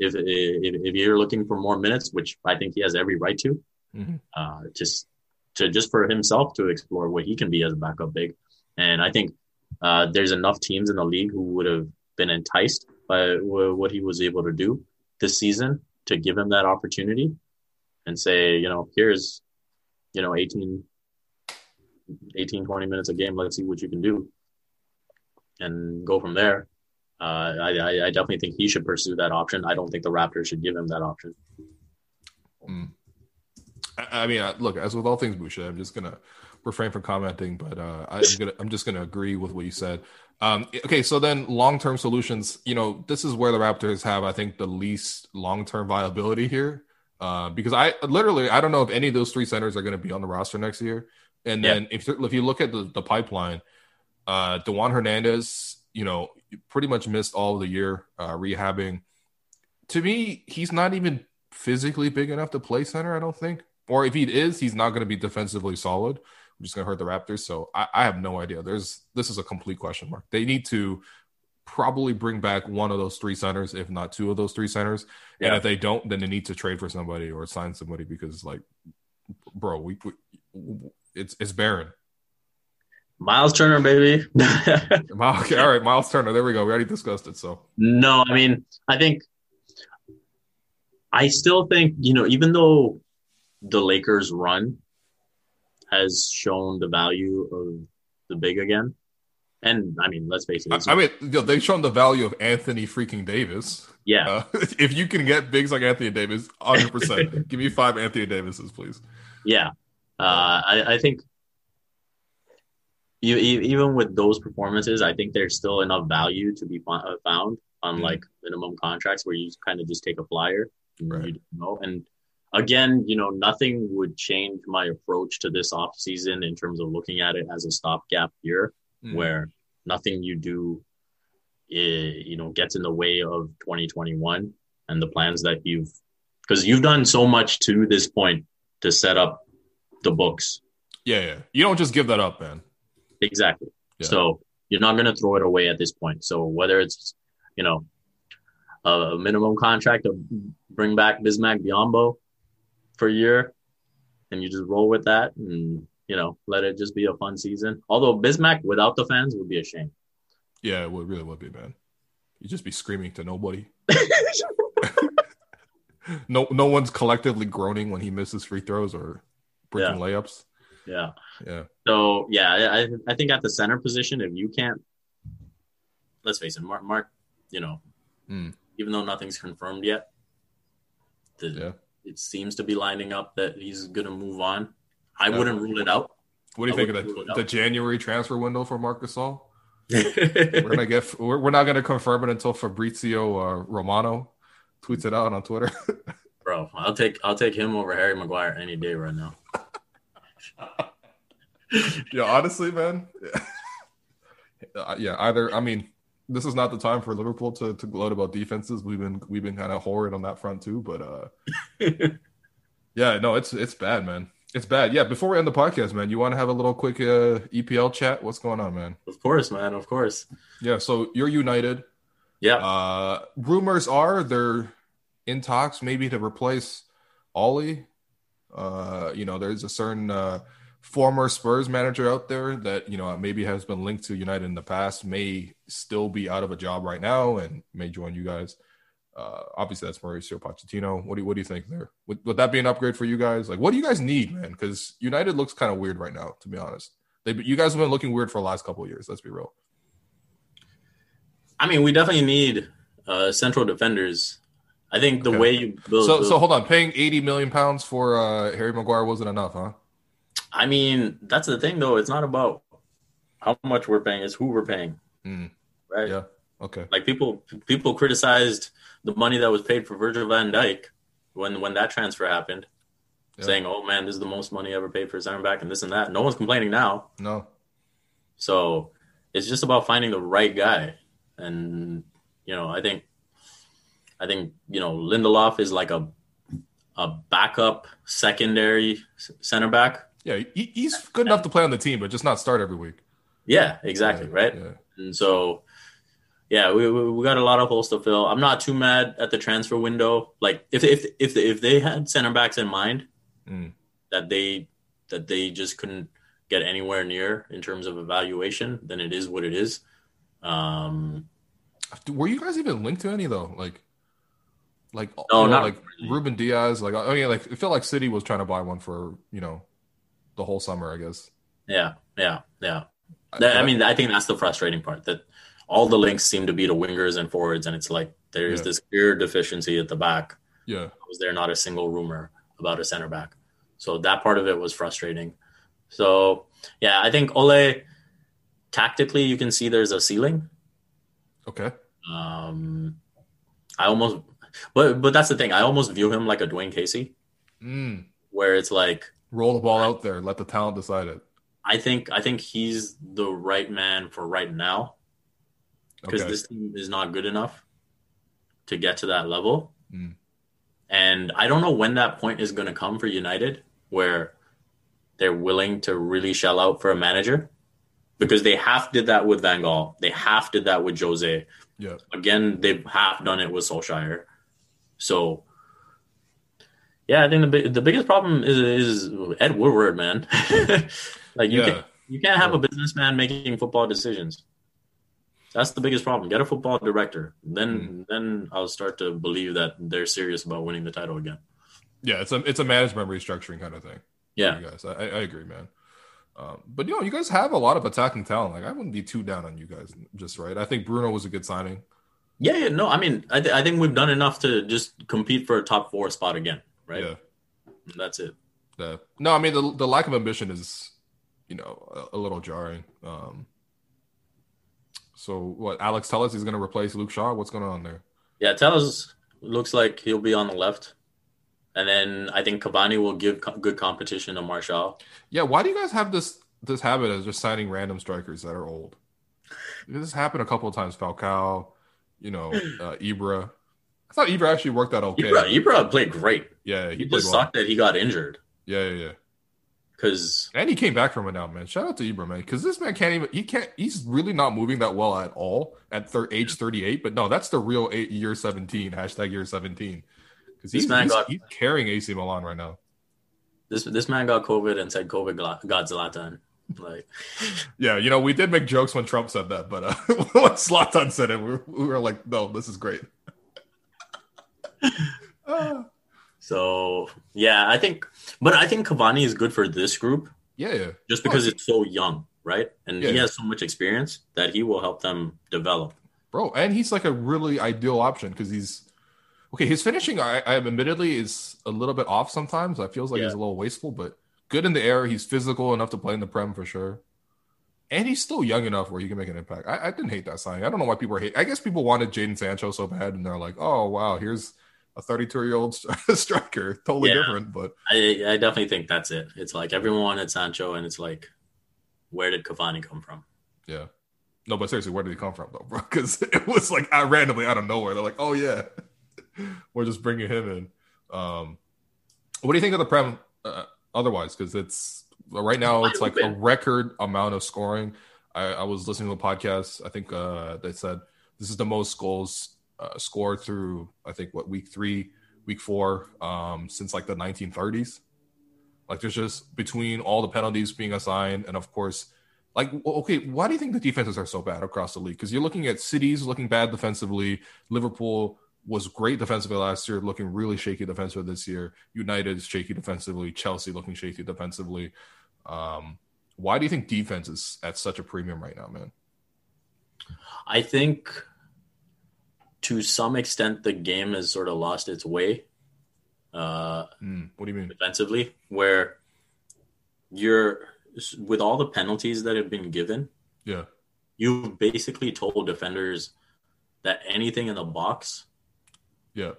Speaker 2: if, if if you're looking for more minutes, which I think he has every right to,
Speaker 1: Mhm.
Speaker 2: uh, just to just for himself to explore what he can be as a backup big, and I think uh, there's enough teams in the league who would have been enticed by wh- what he was able to do this season to give him that opportunity and say, you know, here's, you know, 18, 18 20 minutes a game. Let's see what you can do, and go from there. Uh, I, I, I definitely think he should pursue that option. I don't think the Raptors should give him that option.
Speaker 1: Mm. I, I mean, I, look, as with all things Boucher, I'm just gonna refrain from commenting, but uh, I'm gonna I'm just gonna agree with what you said. Um, okay, so then long term solutions. You know, this is where the Raptors have, I think, the least long term viability here. Uh, because I literally I don't know if any of those three centers are going to be on the roster next year. And
Speaker 2: Yeah.
Speaker 1: then if if you look at the, the pipeline, uh, Dewan Hernandez, you know, pretty much missed all of the year uh, rehabbing. To me, he's not even physically big enough to play center. I don't think, or if he is, he's not going to be defensively solid. Which is going to hurt the Raptors. So I, I have no idea. There's this is a complete question mark. They need to probably bring back one of those three centers, if not two of those three centers. Yeah. And if they don't, then they need to trade for somebody or sign somebody because, like, bro, we, we it's it's barren.
Speaker 2: Miles Turner, baby. [laughs]
Speaker 1: okay, all right, Miles Turner. There we go. We already discussed it. So
Speaker 2: no, I mean, I think I still think you know, even though the Lakers' run has shown the value of the big again, and I mean, let's face it.
Speaker 1: I, I mean, they've shown the value of Anthony freaking Davis.
Speaker 2: Yeah.
Speaker 1: Uh, [laughs] if you can get bigs like Anthony Davis, 100%. [laughs] give me five Anthony Davises, please.
Speaker 2: Yeah. Uh, I, I think you, even with those performances, I think there's still enough value to be uh, found on mm-hmm. like minimum contracts where you kind of just take a flyer. And right. You know, and again, you know, nothing would change my approach to this off season in terms of looking at it as a stopgap year, mm-hmm. where nothing you do, is, you know, gets in the way of 2021 and the plans that you've, because you've done so much to this point to set up the books.
Speaker 1: Yeah, yeah. You don't just give that up, man.
Speaker 2: Exactly. Yeah. So you're not going to throw it away at this point. So whether it's, you know, a minimum contract to bring back Bismack Biyombo for a year, and you just roll with that, and you know, let it just be a fun season. Although Bismack without the fans would be a shame.
Speaker 1: Yeah, it would really would be, man. You'd just be screaming to nobody. [laughs] [laughs] no, no one's collectively groaning when he misses free throws or breaking yeah. layups.
Speaker 2: Yeah.
Speaker 1: Yeah.
Speaker 2: So yeah, I I think at the center position, if you can't, let's face it, Mark, Mark you know, mm. even though nothing's confirmed yet, the, yeah. It seems to be lining up that he's going to move on. I yeah. wouldn't rule it out.
Speaker 1: What do you I think of the, the January transfer window for Marcus Gasol? [laughs] we're gonna get we're, we're not gonna confirm it until Fabrizio uh, Romano tweets it out on Twitter. [laughs]
Speaker 2: Bro, I'll take I'll take him over Harry Maguire any day right now. [laughs]
Speaker 1: yeah, honestly, man. Yeah. yeah, either I mean, this is not the time for Liverpool to, to gloat about defenses. We've been we've been kind of horrid on that front too, but uh [laughs] yeah, no, it's it's bad, man. It's bad. Yeah, before we end the podcast, man, you want to have a little quick uh, EPL chat? What's going on, man?
Speaker 2: Of course, man. Of course.
Speaker 1: Yeah, so you're United.
Speaker 2: Yeah.
Speaker 1: Uh rumors are they're in talks maybe to replace Ole. Uh, you know, there's a certain uh former Spurs manager out there that you know maybe has been linked to United in the past may still be out of a job right now and may join you guys. Uh, obviously, that's Mauricio Pochettino. What do you, what do you think there? Would, would that be an upgrade for you guys? Like, what do you guys need, man? Because United looks kind of weird right now, to be honest. They, you guys have been looking weird for the last couple of years. Let's be real.
Speaker 2: I mean, we definitely need uh, central defenders. I think the okay. way you
Speaker 1: build. So, build, so hold on. Paying eighty million pounds for uh, Harry Maguire wasn't enough, huh?
Speaker 2: I mean, that's the thing, though. It's not about how much we're paying; it's who we're paying.
Speaker 1: Mm.
Speaker 2: Right?
Speaker 1: Yeah. Okay.
Speaker 2: Like people, people criticized the money that was paid for Virgil Van Dijk when when that transfer happened, yeah. saying, "Oh man, this is the most money ever paid for a center back," and this and that. No one's complaining now.
Speaker 1: No.
Speaker 2: So it's just about finding the right guy, and you know, I think, I think you know, Lindelof is like a a backup secondary center back
Speaker 1: yeah, he, he's good enough to play on the team, but just not start every week.
Speaker 2: Yeah, exactly. Yeah, right. Yeah. And so, yeah, we, we got a lot of holes to fill. I'm not too mad at the transfer window. Like if if if if they had center backs in mind mm. that they that they just couldn't get anywhere near in terms of evaluation, then it is what it is. Um,
Speaker 1: Were you guys even linked to any though? Like, like no, know, not like really. Ruben Dias. Like, oh yeah, like it felt like City was trying to buy one for you know the whole summer, I guess.
Speaker 2: Yeah, yeah, yeah. I, I mean, I think that's the frustrating part that all the links seem to be to wingers and forwards, and it's like there's yeah. this clear deficiency at the back.
Speaker 1: Yeah,
Speaker 2: was there not a single rumor about a center back? So that part of it was frustrating. So yeah, I think Ole tactically you can see there's a ceiling.
Speaker 1: Okay.
Speaker 2: Um, I almost, but but that's the thing. I almost view him like a Dwane Casey,
Speaker 1: mm.
Speaker 2: where it's like
Speaker 1: Roll the ball out there. Let the talent decide it.
Speaker 2: I think I think he's the right man for right now because okay. this team is not good enough to get to that level.
Speaker 1: Mm.
Speaker 2: And I don't know when that point is going to come for United where they're willing to really shell out for a manager because they half did that with Van Gaal. They half did that with Jose.
Speaker 1: Yeah.
Speaker 2: Again, they've half done it with Solskjaer. So, yeah, I think the big, the biggest problem is is Ed Woodward, man. [laughs] like you
Speaker 1: Yeah.
Speaker 2: can you can't have a businessman making football decisions. That's the biggest problem. Get a football director. Then then I'll start to believe that they're serious about winning the title again.
Speaker 1: Yeah, it's a it's a management restructuring kind of thing.
Speaker 2: Yeah.
Speaker 1: you guys. I, I I agree, man. Um, but you know, you guys have a lot of attacking talent. Like I wouldn't be too down on you guys. Just right. I think Bruno was a good signing.
Speaker 2: Yeah, yeah, no, I mean, I, th- I think we've done enough to just compete for a top four spot again, right?
Speaker 1: Yeah.
Speaker 2: That's it.
Speaker 1: The, no, I mean the the lack of ambition is, you know, a, a little jarring. Um, so what? Alex Telles is going to replace Luke Shaw. What's going on there?
Speaker 2: Yeah, Tellez looks like he'll be on the left. And then I think Cavani will give co- good competition to Martial.
Speaker 1: Yeah, why do you guys have this this habit of just signing random strikers that are old? This happened a couple of times. Falcao, you know, [clears throat] uh, Ibra. I thought Ibra actually worked out okay.
Speaker 2: Ibra, Ibra played great.
Speaker 1: Yeah, he,
Speaker 2: He just
Speaker 1: well.
Speaker 2: sucked that he got injured
Speaker 1: Yeah, yeah, yeah.
Speaker 2: because
Speaker 1: And he came back from it now, man. Shout out to Ibra, man, because this man can't even. He can't. He's really not moving that well at all at thir- age thirty eight. But no, that's the real eight, year seventeen hashtag year seventeen. Because he's,
Speaker 2: man
Speaker 1: he's,
Speaker 2: got-
Speaker 1: he's carrying AC Milan right now.
Speaker 2: this this man got COVID and said COVID got Zlatan. Like, [laughs]
Speaker 1: Yeah, you know, we did make jokes when Trump said that, but uh, [laughs] when Zlatan said it, we we were like, no, this is great. [laughs]
Speaker 2: So yeah, I think, but I think Cavani is good for this group
Speaker 1: yeah, yeah.
Speaker 2: just because it's so young, right? And he has so much experience that he will help them develop.
Speaker 1: bro. And he's like a really ideal option because he's okay. His finishing, I, I admittedly, is a little bit off sometimes. I feels like
Speaker 2: Yeah.
Speaker 1: he's a little wasteful, but good in the air. He's physical enough to play in the prem for sure. And he's still young enough where he can make an impact. I, I didn't hate that signing. I don't know why people are hate. I guess people wanted Jadon Sancho so bad, and they're like, "Oh wow, here's a 32 year old [laughs] striker, totally
Speaker 2: Yeah.
Speaker 1: different." But
Speaker 2: I, I definitely think that's it. It's like everyone wanted Sancho, and it's like, where did Cavani come from?
Speaker 1: yeah, no, but seriously, where did he come from though, [laughs] bro? Because [laughs] it was like uh, randomly out of nowhere. They're like, "Oh yeah, we're just bringing him in." Um, what do you think of the prem? Uh, otherwise, because it's right now it's like a record amount of scoring. I, I was listening to a podcast. I think uh, they said this is the most goals uh, scored through. I think what week three, week four, um, since like the 1930s. Like there's just between all the penalties being assigned, and of course, like okay, why do you think the defenses are so bad across the league? Because you're looking at cities looking bad defensively. Liverpool was great defensively last year, looking really shaky defensively this year. United is shaky defensively. Chelsea looking shaky defensively. Um, why do you think defense is at such a premium right now, man?
Speaker 2: I think to some extent the game has sort of lost its way uh,
Speaker 1: Mm, what do you mean?
Speaker 2: defensively, where you're with all the penalties that have been given,
Speaker 1: Yeah,
Speaker 2: you've basically told defenders that anything in the box
Speaker 1: yeah,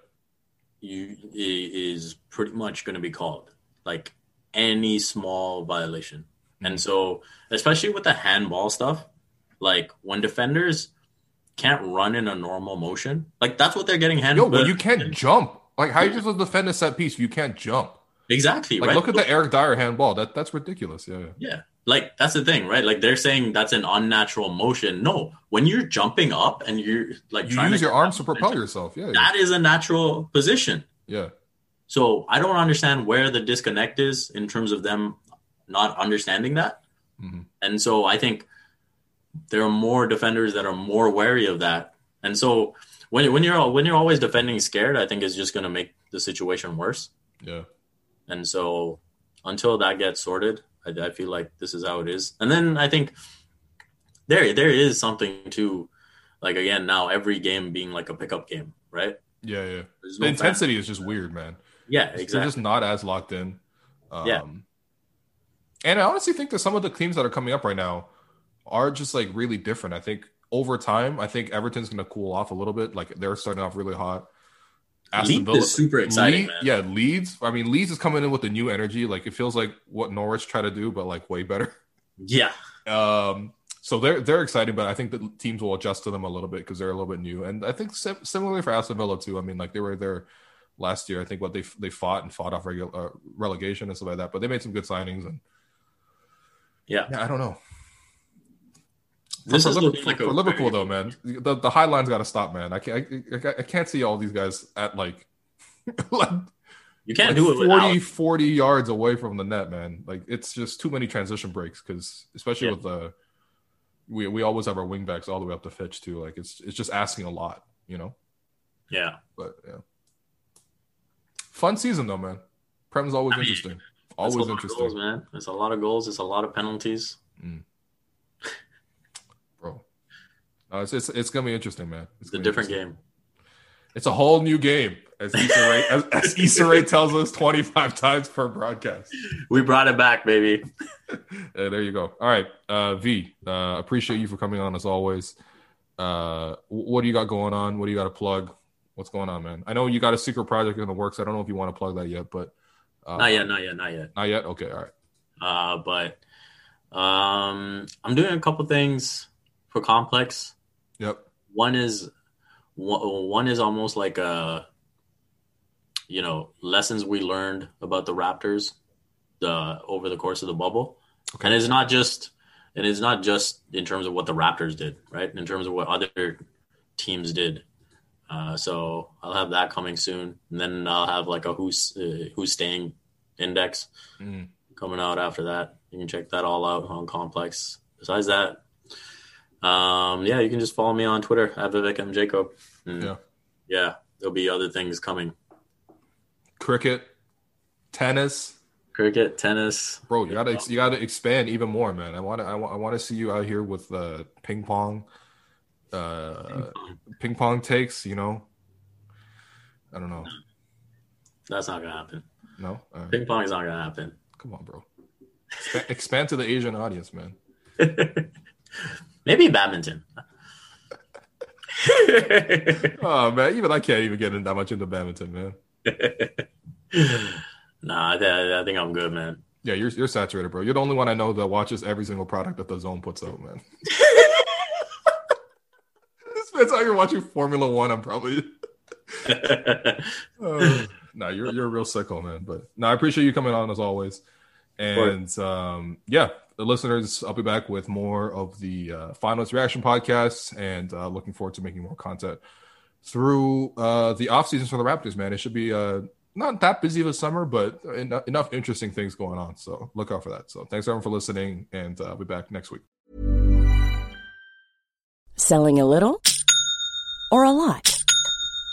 Speaker 2: you is pretty much going to be called like any small violation. And so, especially with the handball stuff, like when defenders can't run in a normal motion, like that's what they're getting
Speaker 1: yo,
Speaker 2: handled.
Speaker 1: but you can't jump. Like, how you just defend a set piece if you can't jump?
Speaker 2: exactly
Speaker 1: Like,
Speaker 2: right.
Speaker 1: look at the Eric Dier handball. That that's ridiculous. Yeah, yeah.
Speaker 2: Yeah. Like that's the thing, right? Like they're saying that's an unnatural motion. No, when you're jumping up and you're like
Speaker 1: You use your arms to propel yourself. Yeah,
Speaker 2: That is a natural position.
Speaker 1: yeah.
Speaker 2: So I don't understand where the disconnect is in terms of them not understanding that.
Speaker 1: Mhm.
Speaker 2: And so I think there are more defenders that are more wary of that. And so when when you're when you're always defending scared, I think it's just going to make the situation worse.
Speaker 1: yeah.
Speaker 2: And so until that gets sorted, I, I feel like this is how it is. And then I think there there is something to like again now every game being like a pickup game, right?
Speaker 1: Yeah, yeah.
Speaker 2: There's
Speaker 1: The
Speaker 2: no
Speaker 1: intensity is just weird, man.
Speaker 2: Yeah,
Speaker 1: They're
Speaker 2: exactly.
Speaker 1: just not as locked in. Um,
Speaker 2: Yeah.
Speaker 1: And I honestly think that some of the teams that are coming up right now are just like really different. I think over time, I think Everton's going to cool off a little bit. Like they're starting off really hot.
Speaker 2: Leeds is super exciting,
Speaker 1: Le-. Yeah, Leeds. I mean, Leeds is coming in with a new energy. Like it feels like what Norwich tried to do, but like way better.
Speaker 2: Yeah.
Speaker 1: Um, so they're they're exciting, but I think the teams will adjust to them a little bit because they're a little bit new. And I think sim- similarly for Aston Villa too. I mean, like they were there last year. I think what they they fought and fought off regu- uh, relegation and stuff like that. But they made some good signings and
Speaker 2: Yeah.
Speaker 1: yeah, I don't know. For,
Speaker 2: This is
Speaker 1: Liverpool,
Speaker 2: like
Speaker 1: for Liverpool
Speaker 2: very-
Speaker 1: though, man, the, the high line's got to stop, man. I can't I, I, I can't see all these guys at like [laughs] like
Speaker 2: You can't
Speaker 1: like
Speaker 2: do it
Speaker 1: 40,
Speaker 2: without.
Speaker 1: 40 yards away from the net, man. Like it's just too many transition breaks because especially
Speaker 2: Yeah.
Speaker 1: with the we we always have our wingbacks all the way up to Fitch too. Like it's it's just asking a lot, you know.
Speaker 2: Yeah.
Speaker 1: But yeah, fun season though, man. Prem's always
Speaker 2: I mean,
Speaker 1: interesting. Always
Speaker 2: a lot of
Speaker 1: interesting,
Speaker 2: goals, man. It's a lot of goals. It's a lot of penalties.
Speaker 1: bro. No, it's, it's it's gonna be interesting, man.
Speaker 2: It's a different game.
Speaker 1: It's a whole new game, as Issa Rae, as, as [laughs] Issa Rae tells us twenty five times per broadcast.
Speaker 2: We brought it back, baby. [laughs]
Speaker 1: Uh, there you go. All right, uh, V. Uh, appreciate you for coming on as always. Uh, what do you got going on? What do you got to plug? What's going on, man? I know you got a secret project in the works. I don't know if you want to plug that yet, but uh,
Speaker 2: Not yet, not yet, not yet.
Speaker 1: Not yet. Okay. All right.
Speaker 2: Uh, but um, I'm doing a couple things for Complex.
Speaker 1: Yep.
Speaker 2: One is one, one is almost like a you know lessons we learned about the Raptors the over the course of the bubble,
Speaker 1: Okay.
Speaker 2: and it's not just and it's not just in terms of what the Raptors did, right? In terms of what other teams did. Uh, so I'll have that coming soon, and then I'll have like a who's uh, who's staying index
Speaker 1: Mm.
Speaker 2: coming out after that. You can check that all out on Complex. Besides that, um, yeah, you can just follow me on Twitter at Vivek M Jacob. And
Speaker 1: Yeah.
Speaker 2: yeah, there'll be other things coming.
Speaker 1: Cricket, tennis,
Speaker 2: Cricket, tennis.
Speaker 1: bro. You gotta you gotta expand even more, man. I want to I want I want to see you out here with uh, ping pong, uh, ping pong takes. You know. I don't know.
Speaker 2: That's not gonna happen.
Speaker 1: No. Right.
Speaker 2: Ping pong is not gonna happen.
Speaker 1: Come on, bro. Expand, [laughs] expand to the Asian audience, man. [laughs]
Speaker 2: Maybe badminton. [laughs]
Speaker 1: Oh man, even I can't even get in that much into badminton, man. [laughs]
Speaker 2: nah, I, th- I think I'm good, man.
Speaker 1: Yeah, you're you're saturated, bro. You're the only one I know that watches every single product that the Zone puts out, man. [laughs] this man's out here watching Formula One. I'm probably. Uh, no, you're you're a real sicko, man. But no, I appreciate you coming on as always. And um, yeah, the listeners, I'll be back with more of the uh, finals reaction podcasts, and uh, looking forward to making more content through uh, the off seasons for the Raptors. Man, it should be uh, not that busy of a summer, but en- enough interesting things going on. So look out for that. So thanks everyone for listening, and uh, I'll be back next week.
Speaker 3: Selling a little or a lot?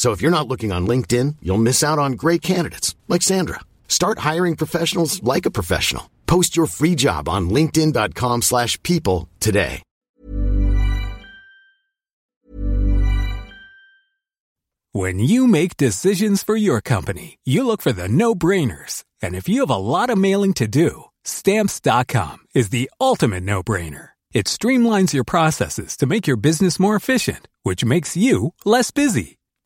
Speaker 4: So if you're not looking on LinkedIn, you'll miss out on great candidates like Sandra. Start hiring professionals like a professional. Post your free job on linkedin.com/people today.
Speaker 5: When you make decisions for your company, you look for the no-brainers. And if you have a lot of mailing to do, stamps.com is the ultimate no-brainer. It streamlines your processes to make your business more efficient, which makes you less busy.